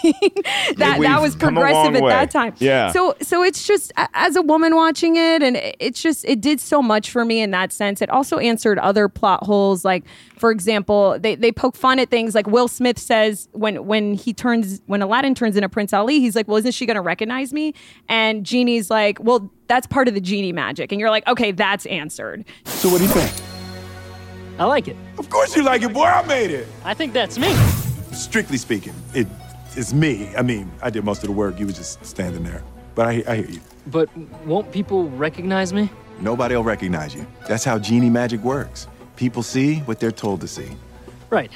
Speaker 2: that
Speaker 1: we've
Speaker 2: that was progressive at
Speaker 1: way.
Speaker 2: that time.
Speaker 1: Yeah.
Speaker 2: So so it's just as a woman watching it and it- it's just it did so much for me in that sense. It also answered other plot holes like for example, they they poke fun at things like Will Smith says when when he turns when Aladdin turns into Prince Ali, he's like, "Well, isn't she going to recognize me?" And Genie's like, "Well, that's part of the genie magic." And you're like, "Okay, that's answered."
Speaker 8: So what do you think?
Speaker 11: I like it.
Speaker 8: Of course you like it, boy. I made it.
Speaker 11: I think that's me.
Speaker 8: Strictly speaking, it's me. I mean, I did most of the work. You was just standing there. But I, I hear you.
Speaker 11: But won't people recognize me?
Speaker 7: Nobody will recognize you. That's how genie magic works. People see what they're told to see.
Speaker 11: Right.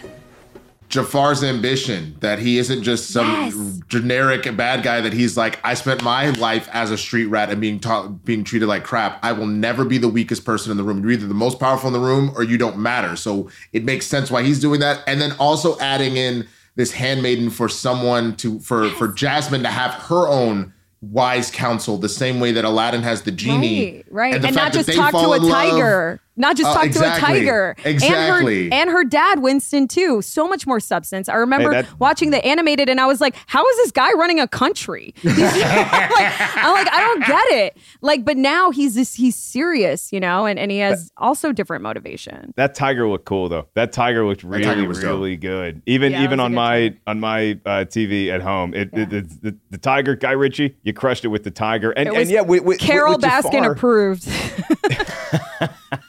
Speaker 3: Jafar's ambition that he isn't just some generic bad guy that he's like I spent my life as a street rat and being taught being treated like crap. I will never be the weakest person in the room. You're either the most powerful in the room or you don't matter. So it makes sense why he's doing that and then also adding in this handmaiden for someone to for for Jasmine to have her own wise counsel the same way that Aladdin has the genie.
Speaker 2: Right, right.
Speaker 3: the
Speaker 2: And, not just talk to a
Speaker 3: in love-
Speaker 2: tiger. Not just
Speaker 3: Uh,
Speaker 2: talk
Speaker 3: exactly.
Speaker 2: to a tiger.
Speaker 3: Exactly.
Speaker 2: And her, and her dad, Winston, too. So much more substance. I remember
Speaker 1: that-
Speaker 2: watching the animated and I was like, how is this guy running a country? Like, I'm like, I don't get it. Like, but now he's this, he's serious, you know, and, and he has also different motivation.
Speaker 1: That tiger looked cool though. That tiger looked really,
Speaker 3: tiger was dope.
Speaker 1: really good. Even
Speaker 2: Yeah,
Speaker 1: even
Speaker 2: was a
Speaker 1: on
Speaker 2: good
Speaker 1: my on my uh, TV at home, it, it, it- the, the tiger Guy Ritchie, you crushed it with the tiger, and and yeah, with, with,
Speaker 2: Carol
Speaker 1: with, with
Speaker 2: Baskin
Speaker 1: Jafar,
Speaker 2: approved.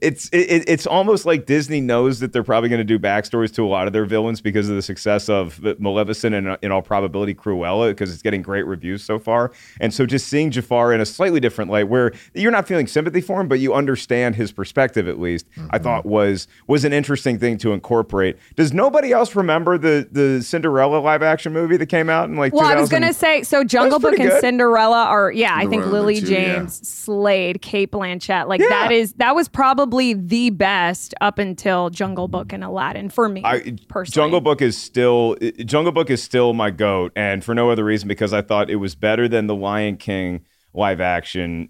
Speaker 1: It's it, it's almost like Disney knows that they're probably going to do backstories to a lot of their villains because of the success of Maleficent and uh, in all probability Cruella because it's getting great reviews so far. And so just seeing Jafar in a slightly different light, where you're not feeling sympathy for him, but you understand his perspective at least, I thought was was an interesting thing to incorporate. Does nobody else remember the the Cinderella live action movie that came out in like?
Speaker 2: Well, I was gonna say so. Jungle Book and
Speaker 1: good.
Speaker 2: Cinderella are yeah. I think
Speaker 3: Cinderella
Speaker 2: Lily
Speaker 3: too, yeah.
Speaker 2: James slayed Cate Blanchett. Like
Speaker 1: Yeah.
Speaker 2: that is that was probably the best up until Jungle Book and Aladdin for me
Speaker 1: I,
Speaker 2: personally.
Speaker 1: Jungle Book is still Jungle Book is still my goat, and for no other reason because I thought it was better than the Lion King live action,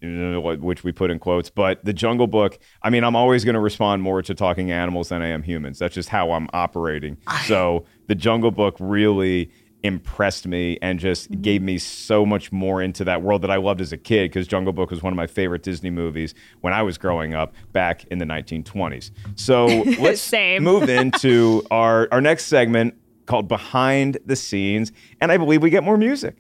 Speaker 1: which we put in quotes. But the Jungle Book, I mean, I'm always going to respond more to talking animals than I am humans. That's just how I'm operating. So the Jungle Book really impressed me and just
Speaker 2: Mm-hmm.
Speaker 1: gave me so much more into that world that I loved as a kid because Jungle Book was one of my favorite Disney movies when I was growing up back in the 1920s. So let's move into our, our next segment called Behind the Scenes. And I believe we get more music.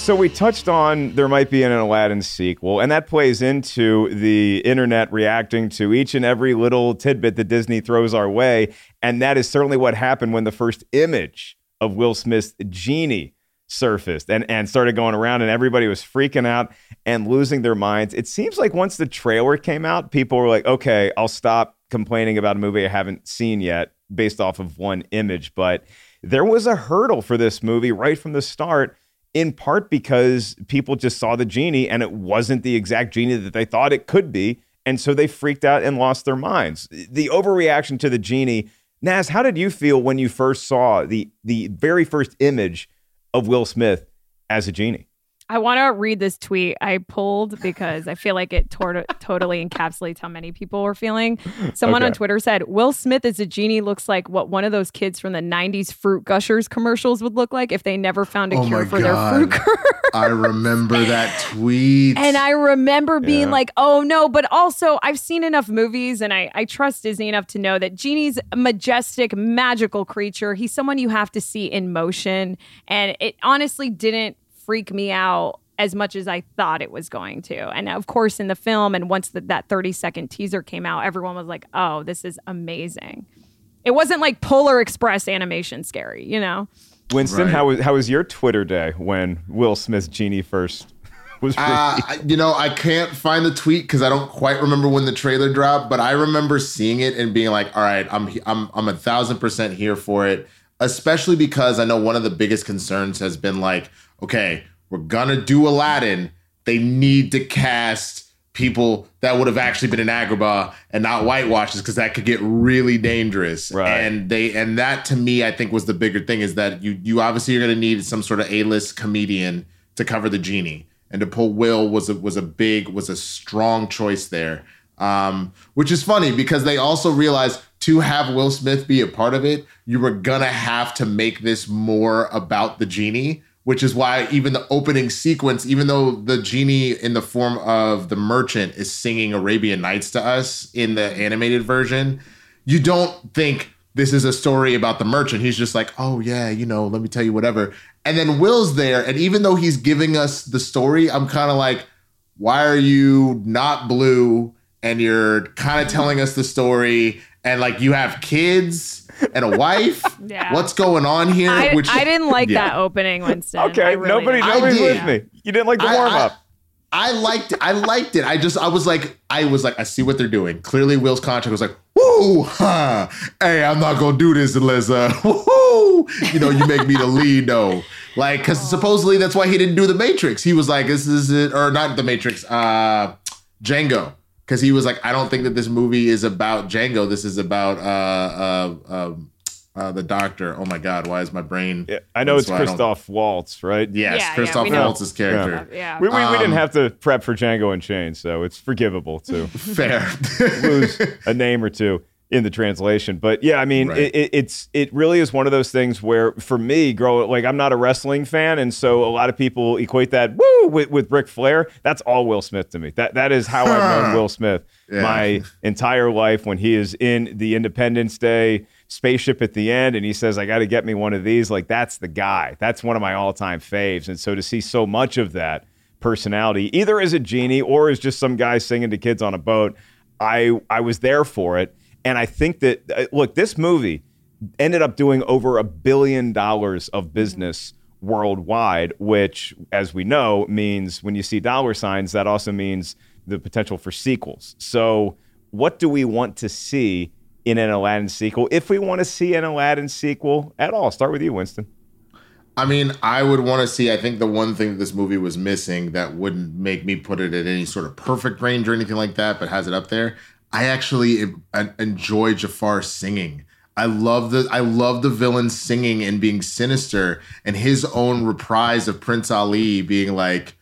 Speaker 1: So we touched on there might be an Aladdin sequel, and that plays into the internet reacting to each and every little tidbit that Disney throws our way. And that is certainly what happened when the first image of Will Smith's genie surfaced and, and started going around, and everybody was freaking out and losing their minds. It seems like once the trailer came out, people were like, okay, I'll stop complaining about a movie I haven't seen yet based off of one image. But there was a hurdle for this movie right from the start in part because people just saw the genie and it wasn't the exact genie that they thought it could be. And so they freaked out and lost their minds. The overreaction to the genie. Naz, how did you feel when you first saw the the very first image of Will Smith as a genie?
Speaker 2: I want to read this tweet I pulled because I feel like it tor- totally encapsulates how many people were feeling. Someone on Twitter said, Will Smith as a genie looks like what one of those kids from the 90s Fruit Gushers commercials would look like if they never found a
Speaker 3: Oh
Speaker 2: cure for their fruit
Speaker 3: God. I remember that tweet.
Speaker 2: And I remember being
Speaker 3: Yeah.
Speaker 2: like, oh no, but also I've seen enough movies and I, I trust Disney enough to know that Genie's a majestic, magical creature. He's someone you have to see in motion. And it honestly didn't freak me out as much as I thought it was going to. And of course, in the film, and once the, that 30 second teaser came out, everyone was like, oh, this is amazing. It wasn't like Polar Express animation scary, you know?
Speaker 1: Winston,
Speaker 3: Right.
Speaker 1: how was how was your Twitter day when Will Smith's genie first was
Speaker 3: Uh,
Speaker 1: released?
Speaker 3: I- you know, I can't find the tweet because I don't quite remember when the trailer dropped, but I remember seeing it and being like, "All right, I'm I'm I'm a thousand percent here for it." Especially because I know one of the biggest concerns has been like, "Okay, we're gonna do Aladdin. They need to cast people that would have actually been in Agrabah and not whitewashes because that could get really dangerous."
Speaker 1: Right.
Speaker 3: And they and that to me, I think was the bigger thing is that you you obviously are gonna need some sort of A list comedian to cover the genie and to pull Will was a was a big was a strong choice there. Um, which is funny because they also realized to have Will Smith be a part of it, you were gonna have to make this more about the genie. Which is why even the opening sequence, even though the genie in the form of the merchant is singing Arabian Nights to us in the animated version, you don't think this is a story about the merchant. He's just like, oh yeah, you know, let me tell you whatever. And then Will's there, and even though he's giving us the story, I'm kind of like, why are you not blue? And you're kind of telling us the story, and like you have kids and a wife.
Speaker 2: Yeah.
Speaker 3: What's going on here?
Speaker 2: I, I didn't like
Speaker 3: Yeah.
Speaker 2: that opening, Winston.
Speaker 1: Okay,
Speaker 2: I really
Speaker 1: nobody
Speaker 2: didn't.
Speaker 1: nobody's
Speaker 3: I
Speaker 1: with me. You didn't like the
Speaker 3: I-
Speaker 1: warm
Speaker 3: I-
Speaker 1: up.
Speaker 3: I liked it. I liked it. I just I was like I was like I see what they're doing. Clearly, Will's contract was like, woo, huh? Hey, I'm not gonna do this unless uh, woo, you know, you make me the lead though. Like, because supposedly that's why he didn't do the Matrix. He was like, this is it, or not the Matrix, uh, Django. Because he was like, I don't think that this movie is about Django. This is about uh, uh, um, uh, the doctor. Oh my God, why is my brain?
Speaker 1: Yeah, I know it's
Speaker 3: why I don't-
Speaker 1: Christoph Waltz, right?
Speaker 3: Yes,
Speaker 2: Yeah, yeah,
Speaker 3: Christoph
Speaker 2: we know.
Speaker 3: Waltz's character.
Speaker 2: Yeah.
Speaker 1: We, we, we didn't
Speaker 3: Um,
Speaker 1: have to prep for Django Unchained, so it's forgivable to
Speaker 3: Fair.
Speaker 1: lose a name or two in the translation. But yeah, I mean,
Speaker 3: Right.
Speaker 1: it, it, it's it really is one of those things where, for me, grow like I'm not a wrestling fan, and so a lot of people equate that woo with, with Ric Flair. That's all Will Smith to me. That that is how I've known Will Smith
Speaker 3: Yeah.
Speaker 1: my entire life. When he is in the Independence Day spaceship at the end, and he says, "I got to get me one of these," like that's the guy. That's one of my all time faves, and so to see so much of that personality, either as a genie or as just some guy singing to kids on a boat. I I was there for it, and I think that uh, look, this movie ended up doing over a billion dollars of business worldwide, which, as we know, means when you see dollar signs, that also means the potential for sequels. So, what do we want to see in an Aladdin sequel? If we want to see an Aladdin sequel at all, start with you, Winston.
Speaker 3: I mean, I would want to see. I think the one thing that this movie was missing that wouldn't make me put it at any sort of perfect range or anything like that, but has it up there. I actually enjoy Jafar singing. I love the I love the villain singing and being sinister, and his own reprise of Prince Ali being like.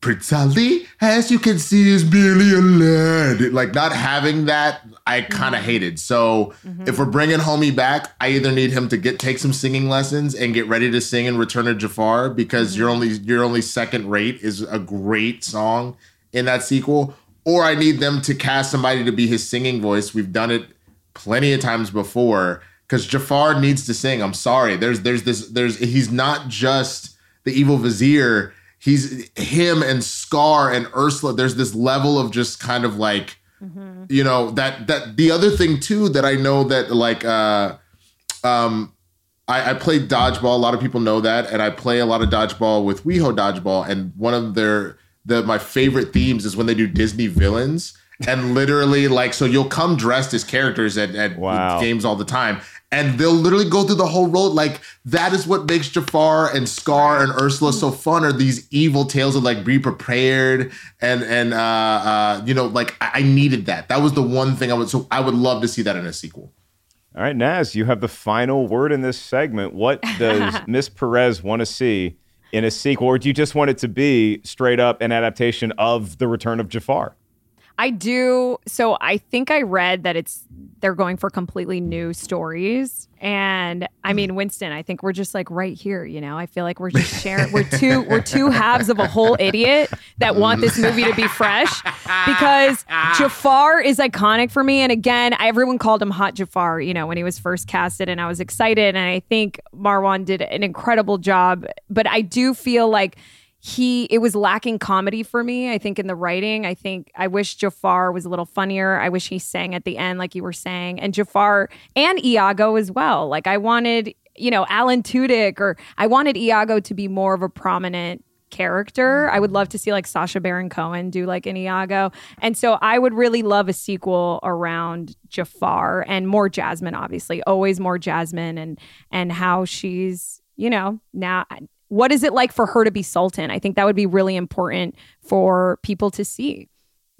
Speaker 3: Prince Ali, as you can see, is merely a lad. Like not having that, I kind of mm-hmm. hated. So mm-hmm. if we're bringing Homie back, I either need him to get take some singing lessons and get ready to sing in Return of Jafar because mm-hmm. you're only you're only second rate is a great song in that sequel, or I need them to cast somebody to be his singing voice. We've done it plenty of times before because Jafar needs to sing. I'm sorry. There's there's this there's he's not just the evil vizier. He's him and Scar and Ursula. There's this level of just kind of like you know that that the other thing too that I know that like uh um I, I play dodgeball. A lot of people know that, and I play a lot of dodgeball with WeHo Dodgeball. And one of their the my favorite themes is when they do Disney villains, and literally like so you'll come dressed as characters at, at
Speaker 1: Wow.
Speaker 3: games all the time, and they'll literally go through the whole road. Like that is what makes Jafar and Scar and Ursula so fun. Are these evil tales of like be prepared and and uh uh you know like I, I needed that. That was the one thing I would so I would love to see that in a sequel.
Speaker 1: All right, Naz, you have the final word in this segment. What does Miss Perez want to see in a sequel, or do you just want it to be straight up an adaptation of The Return of Jafar?
Speaker 2: I do. So I think I read that it's they're going for completely new stories. And I mean, Winston, I think we're just like right here, you know. I feel like we're just sharing we're two we're two halves of a whole idiot that want this movie to be fresh because Jafar is iconic for me. And again, everyone called him Hot Jafar, you know, when he was first casted, and I was excited. And I think Marwan did an incredible job. But I do feel like he it was lacking comedy for me i think in the writing. I think i wish jafar was a little funnier. I wish he sang at the end like you were saying. And jafar and iago as well. Like i wanted you know alan tudyk or i wanted iago to be more of a prominent character. Mm-hmm. I would love to see like sacha baron cohen do like an iago. And so i would really love a sequel around jafar and more jasmine obviously. Always more jasmine and and how she's you know now what is it like for her to be sultan i think that would be really important for people to see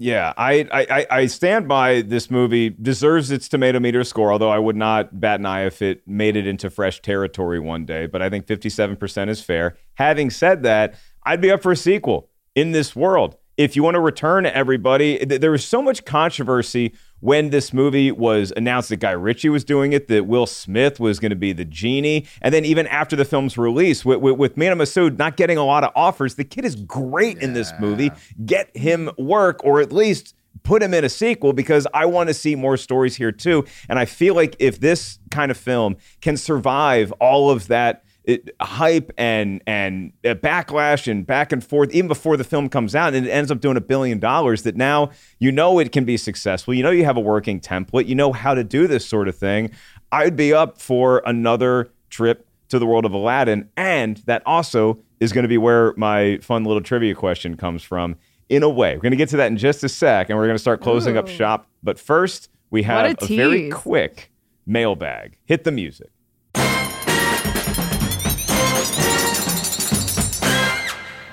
Speaker 1: Yeah, I, I I- stand by this movie deserves its tomato meter score. Although I would not bat an eye if it made it into fresh territory one day. But I think fifty seven percent is fair. Having said that, I'd be up for a sequel in this world. If you want to return everybody, th- there was so much controversy when this movie was announced that Guy Ritchie was doing it, that Will Smith was going to be the genie, and then even after the film's release, with, with, with Mena Massoud not getting a lot of offers, the kid is great in this movie. Get him work, or at least put him in a sequel because I want to see more stories here too. And I feel like if this kind of film can survive all of that it, hype and and uh, backlash and back and forth even before the film comes out and it ends up doing a billion dollars that now you know it can be successful you know you have a working template you know how to do this sort of thing i'd be up for another trip to the world of aladdin and that also is going to be where my fun little trivia question comes from in a way. We're going to get to that in just a sec, and we're going to start closing up shop. But first, we have
Speaker 2: a
Speaker 1: a, very quick mailbag. Hit the music.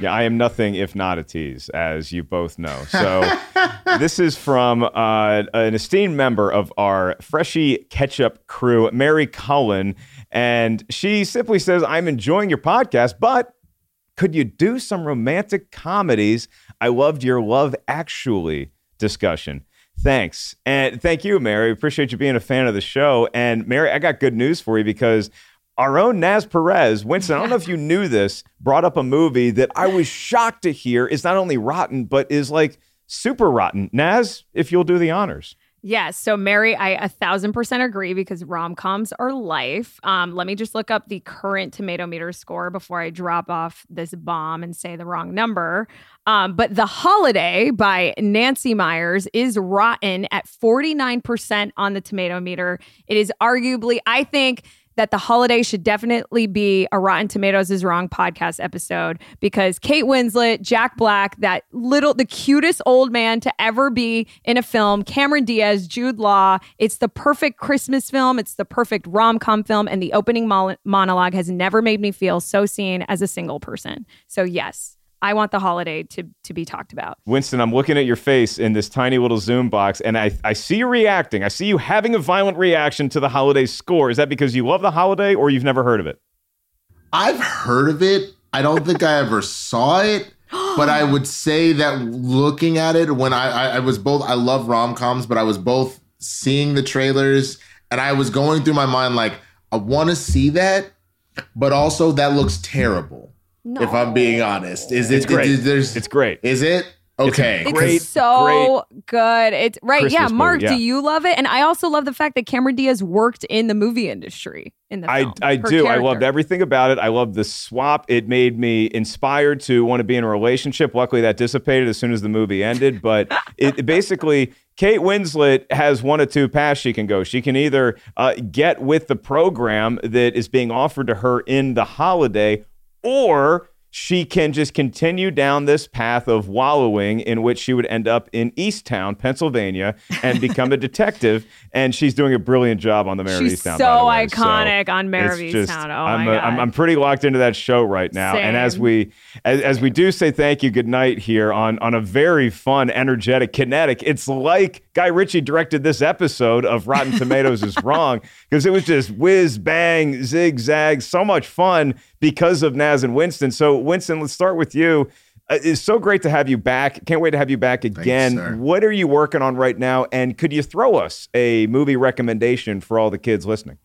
Speaker 1: Yeah, I am nothing if not a tease, as you both know. So, this is from uh, an esteemed member of our Freshie Ketchup crew, Mary Cullen. And she simply says, I'm enjoying your podcast, but could you do some romantic comedies? I loved your Love Actually discussion. Thanks. And thank you, Mary. Appreciate you being a fan of the show. And Mary, I got good news for you because our own Naz Perez, Winston, I don't know if you knew this, brought up a movie that I was shocked to hear is not only rotten, but is like super rotten. Naz, if you'll do the honors.
Speaker 2: Yes. So, Mary, I a thousand percent agree because rom coms are life. Um, let me just look up the current tomato meter score before I drop off this bomb and say the wrong number. Um, but The Holiday by Nancy Meyers is rotten at 49% on the tomato meter. It is arguably, I think, that the holiday should definitely be a Rotten Tomatoes is Wrong podcast episode because Kate Winslet, Jack Black, that little, the cutest old man to ever be in a film, Cameron Diaz, Jude Law. It's the perfect Christmas film. It's the perfect rom com film. And the opening mo- monologue has never made me feel so seen as a single person. So, yes, I want the holiday to, to be talked about.
Speaker 1: Winston, I'm looking at your face in this tiny little Zoom box, and I, I see you reacting. I see you having a violent reaction to the holiday score. Is that because you love the holiday or you've never heard of it?
Speaker 3: I've heard of it. I don't think I ever saw it, but I would say that looking at it when I, I, I was both, I love rom coms, but I was both seeing the trailers and I was going through my mind like, I want to see that, but also that looks terrible. If I'm being honest, is it?
Speaker 1: It's great.
Speaker 3: is- there's,
Speaker 1: It's great.
Speaker 3: is it okay?
Speaker 2: It's
Speaker 1: Great,
Speaker 2: so good. It's right. yeah, Mark,
Speaker 1: movie, yeah.
Speaker 2: do you love it? And I also love the fact that Cameron Diaz worked in the movie industry in the
Speaker 1: I,
Speaker 2: film.
Speaker 1: I
Speaker 2: Her
Speaker 1: do. I loved everything about it. I loved the swap. It made me inspired to want to be in a relationship. Luckily, that dissipated as soon as the movie ended. But it, it basically, Kate Winslet has one of two paths she can go. She can either uh, get with the program that is being offered to her in the holiday, or she can just continue down this path of wallowing in which she would end up in Easttown, Pennsylvania, and become a detective. And she's doing a brilliant job on the Mayor of
Speaker 2: She's
Speaker 1: Easttown.
Speaker 2: so
Speaker 1: way.
Speaker 2: iconic on Mayor of
Speaker 1: it's just-
Speaker 2: Easttown. Oh
Speaker 1: I'm,
Speaker 2: my
Speaker 1: a- I'm,
Speaker 2: God.
Speaker 1: I'm pretty locked into that show right now. And as we as, as we do say thank you, good night here on on a very fun, energetic, kinetic. It's like Guy Ritchie directed this episode of Rotten Tomatoes is wrong because it was just whiz bang zigzag, so much fun because of Naz and Winston. So Winston, let's start with you. Uh, It's so great to have you back. Can't wait to have you back again. what are you working on right now? And could you throw us a movie recommendation for all the kids listening?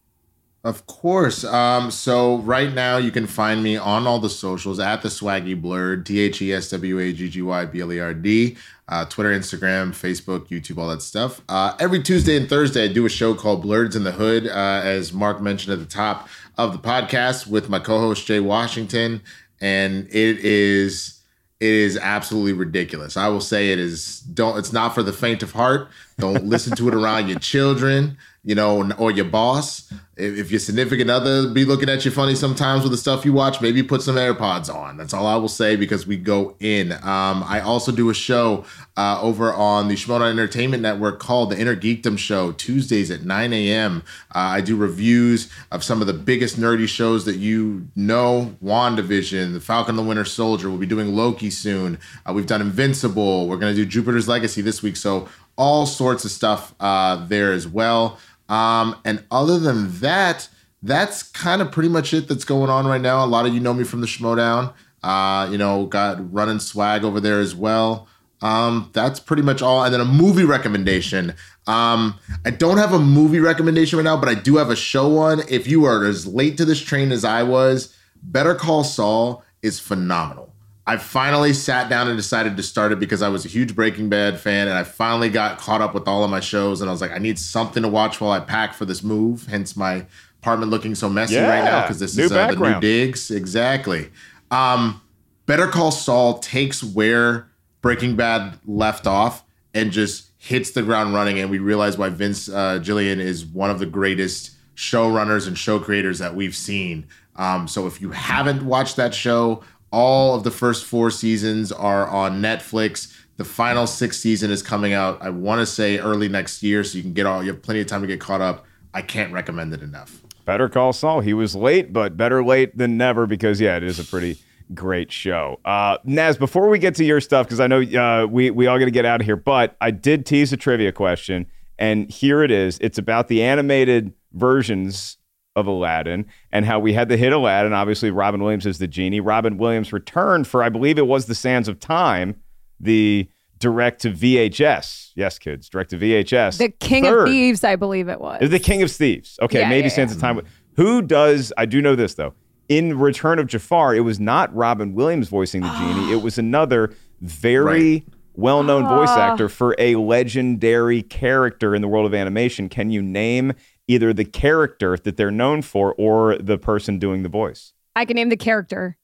Speaker 3: Of course. Um, so right now you can find me on all the socials at the Swaggy Blerd, T H E S W A G G Y B L E R D, uh, Twitter, Instagram, Facebook, YouTube, all that stuff. Uh, every Tuesday and Thursday, I do a show called Blerds in the Hood, uh, as Mark mentioned at the top of the podcast with my co-host Jay Washington, and it is it is absolutely ridiculous. I will say it is don't it's not for the faint of heart. Don't listen to it around your children, you know, or your boss. If, your significant other be looking at you funny sometimes with the stuff you watch, maybe put some AirPods on. That's all I will say because we go in. Um, I also do a show uh, over on the Shimoda Entertainment Network called the Inner Geekdom Show Tuesdays at 9 a.m. Uh, I do reviews of some of the biggest nerdy shows that you know WandaVision, The Falcon the Winter Soldier. We'll be doing Loki soon. Uh, we've done Invincible. We're going to do Jupiter's Legacy this week. So, all sorts of stuff uh, there as well. Um, and other than that, that's kind of pretty much it that's going on right now. A lot of you know me from the Schmoedown. Uh, you know, got running swag over there as well. Um, that's pretty much all. And then a movie recommendation. Um, I don't have a movie recommendation right now, but I do have a show one. If you are as late to this train as I was, Better Call Saul is phenomenal. I finally sat down and decided to start it because I was a huge Breaking Bad fan and I finally got caught up with all of my shows and I was like, I need something to watch while I pack for this move. Hence my apartment looking so messy right now because this is uh, the new digs. Exactly. Um, Better Call Saul takes where Breaking Bad left off and just hits the ground running. And we realize why Vince uh, Gilligan is one of the greatest showrunners and show creators that we've seen. Um, so if you haven't watched that show, All of the first four seasons are on Netflix. The final sixth season is coming out, I want to say early next year, so you can get all, you have plenty of time to get caught up. I can't recommend it enough.
Speaker 1: Better Call Saul. He was late, but better late than never because, yeah, it is a pretty great show. Uh, Naz, before we get to your stuff, because I know uh, we, we all got to get out of here, but I did tease a trivia question, and here it is. It's about the animated versions of Aladdin and how we had the hit Aladdin. Obviously, Robin Williams is the genie. Robin Williams returned for, I believe it was The Sands of Time, the direct to VHS. Yes, kids, direct to VHS.
Speaker 2: The King
Speaker 1: Third.
Speaker 2: of Thieves, I believe it was.
Speaker 1: The King of Thieves. Okay,
Speaker 2: Yeah,
Speaker 1: maybe
Speaker 2: yeah,
Speaker 1: Sands of Time. Who does? I do know this though. In Return of Jafar, it was not Robin Williams voicing the genie. It was another very well-known voice
Speaker 2: Ah.
Speaker 1: actor for a legendary character in the world of animation. Can you name either the character that they're known for or the person doing the voice?
Speaker 2: I can name the character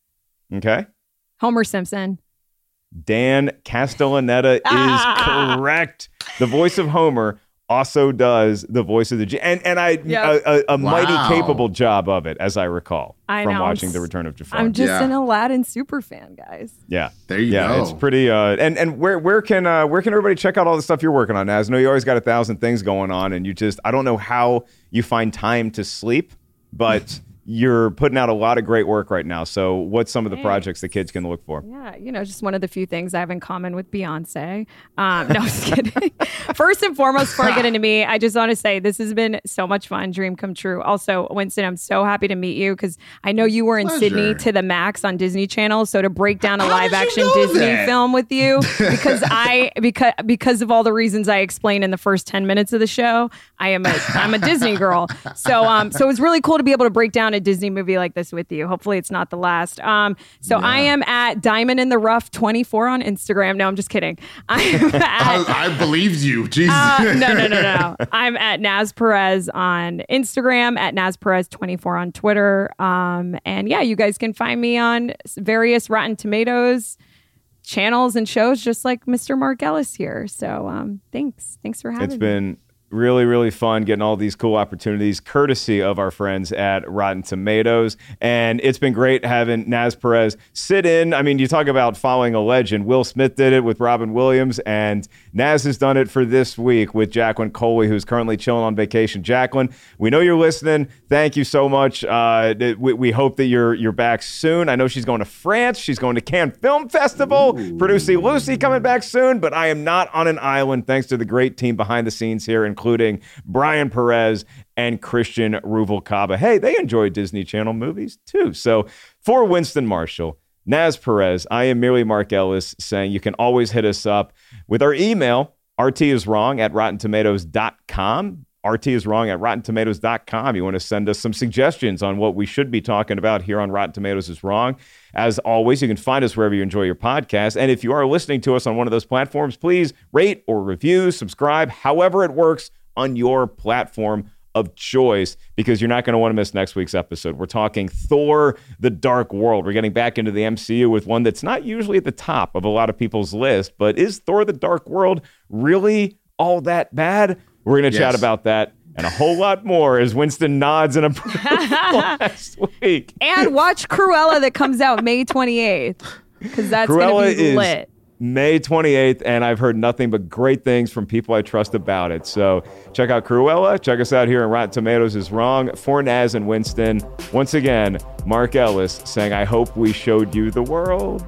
Speaker 1: Okay.
Speaker 2: Homer Simpson.
Speaker 1: Dan Castellaneta
Speaker 2: Ah.
Speaker 1: is correct. The voice of Homer also does the voice of the G- and and I
Speaker 2: Yep.
Speaker 1: a, a, a mighty capable job of it, as I recall
Speaker 2: I
Speaker 1: from
Speaker 2: know,
Speaker 1: watching
Speaker 2: I'm
Speaker 1: The Return of Jafar.
Speaker 2: I'm just
Speaker 3: Yeah.
Speaker 2: an Aladdin super fan, guys.
Speaker 1: yeah,
Speaker 3: There you
Speaker 1: yeah,
Speaker 3: go.
Speaker 1: it's pretty. Uh, and and where where can uh, where can everybody check out all the stuff you're working on? As I know you always got a thousand things going on, and you just I don't know how you find time to sleep, but you're putting out a lot of great work right now. So what's some of the projects the kids can look for?
Speaker 2: Yeah, you know, just one of the few things I have in common with Beyonce. Um, no, I'm just kidding. First and foremost, before I get into me, I just want to say this has been so much fun. Dream come true. Also, Winston, I'm so happy to meet you because I know you were in Sydney to the max on Disney Channel. So to break down a
Speaker 3: How
Speaker 2: live
Speaker 3: did you
Speaker 2: action
Speaker 3: know
Speaker 2: Disney
Speaker 3: that?
Speaker 2: film with you because I because because of all the reasons I explained in the first 10 minutes of the show, I am a I'm a Disney girl. So um so it was really cool to be able to break down a Disney movie like this with you. Hopefully it's not the last. Um so I am at Diamond in the Rough 24 on Instagram. No, I'm just kidding. I'm at
Speaker 3: I, I believed you. Jesus.
Speaker 2: uh, no, no, no, no, no. I'm at Naz Perez on Instagram, at Naz Perez24 on Twitter. Um, and yeah, you guys can find me on various Rotten Tomatoes channels and shows, just like Mr. Mark Ellis here. So um, thanks. Thanks for having
Speaker 1: It's
Speaker 2: me.
Speaker 1: been really, really fun getting all these cool opportunities courtesy of our friends at Rotten Tomatoes. And it's been great having Naz Perez sit in. I mean, you talk about following a legend. Will Smith did it with Robin Williams, and Naz has done it for this week with Jacqueline Coley, who's currently chilling on vacation. Jacqueline, we know you're listening. Thank you so much. Uh, we, we hope that you're you're back soon. I know she's going to France. She's going to Cannes Film Festival. Producer Lucy coming back soon, but I am not on an island thanks to the great team behind the scenes here, including Brian Perez and Christian Ruvalcaba. Hey, they enjoy Disney Channel movies too. So for Winston Marshall, Naz Perez, I am merely Mark Ellis saying you can always hit us up with our email, RT is wrong at rottentomatoes.com. RT is wrong at rottentomatoes.com. You want to send us some suggestions on what we should be talking about here on Rotten Tomatoes is Wrong. As always, you can find us wherever you enjoy your podcast. And if you are listening to us on one of those platforms, please rate or review, subscribe, however it works on your platform of choice because you're not going to want to miss next week's episode. We're talking Thor the Dark World. We're getting back into the MCU with one that's not usually at the top of a lot of people's list, but is Thor the Dark World really all that bad? We're going to chat about that and a whole lot more as Winston nods in approval last week.
Speaker 2: and watch Cruella that comes out May 28th because that's
Speaker 1: Cruella
Speaker 2: going to be
Speaker 1: is
Speaker 2: lit.
Speaker 1: May 28th, and I've heard nothing but great things from people I trust about it. So check out Cruella. Check us out here on Rotten Tomatoes is Wrong. For Naz and Winston, once again, Mark Ellis saying, I hope we showed you the world.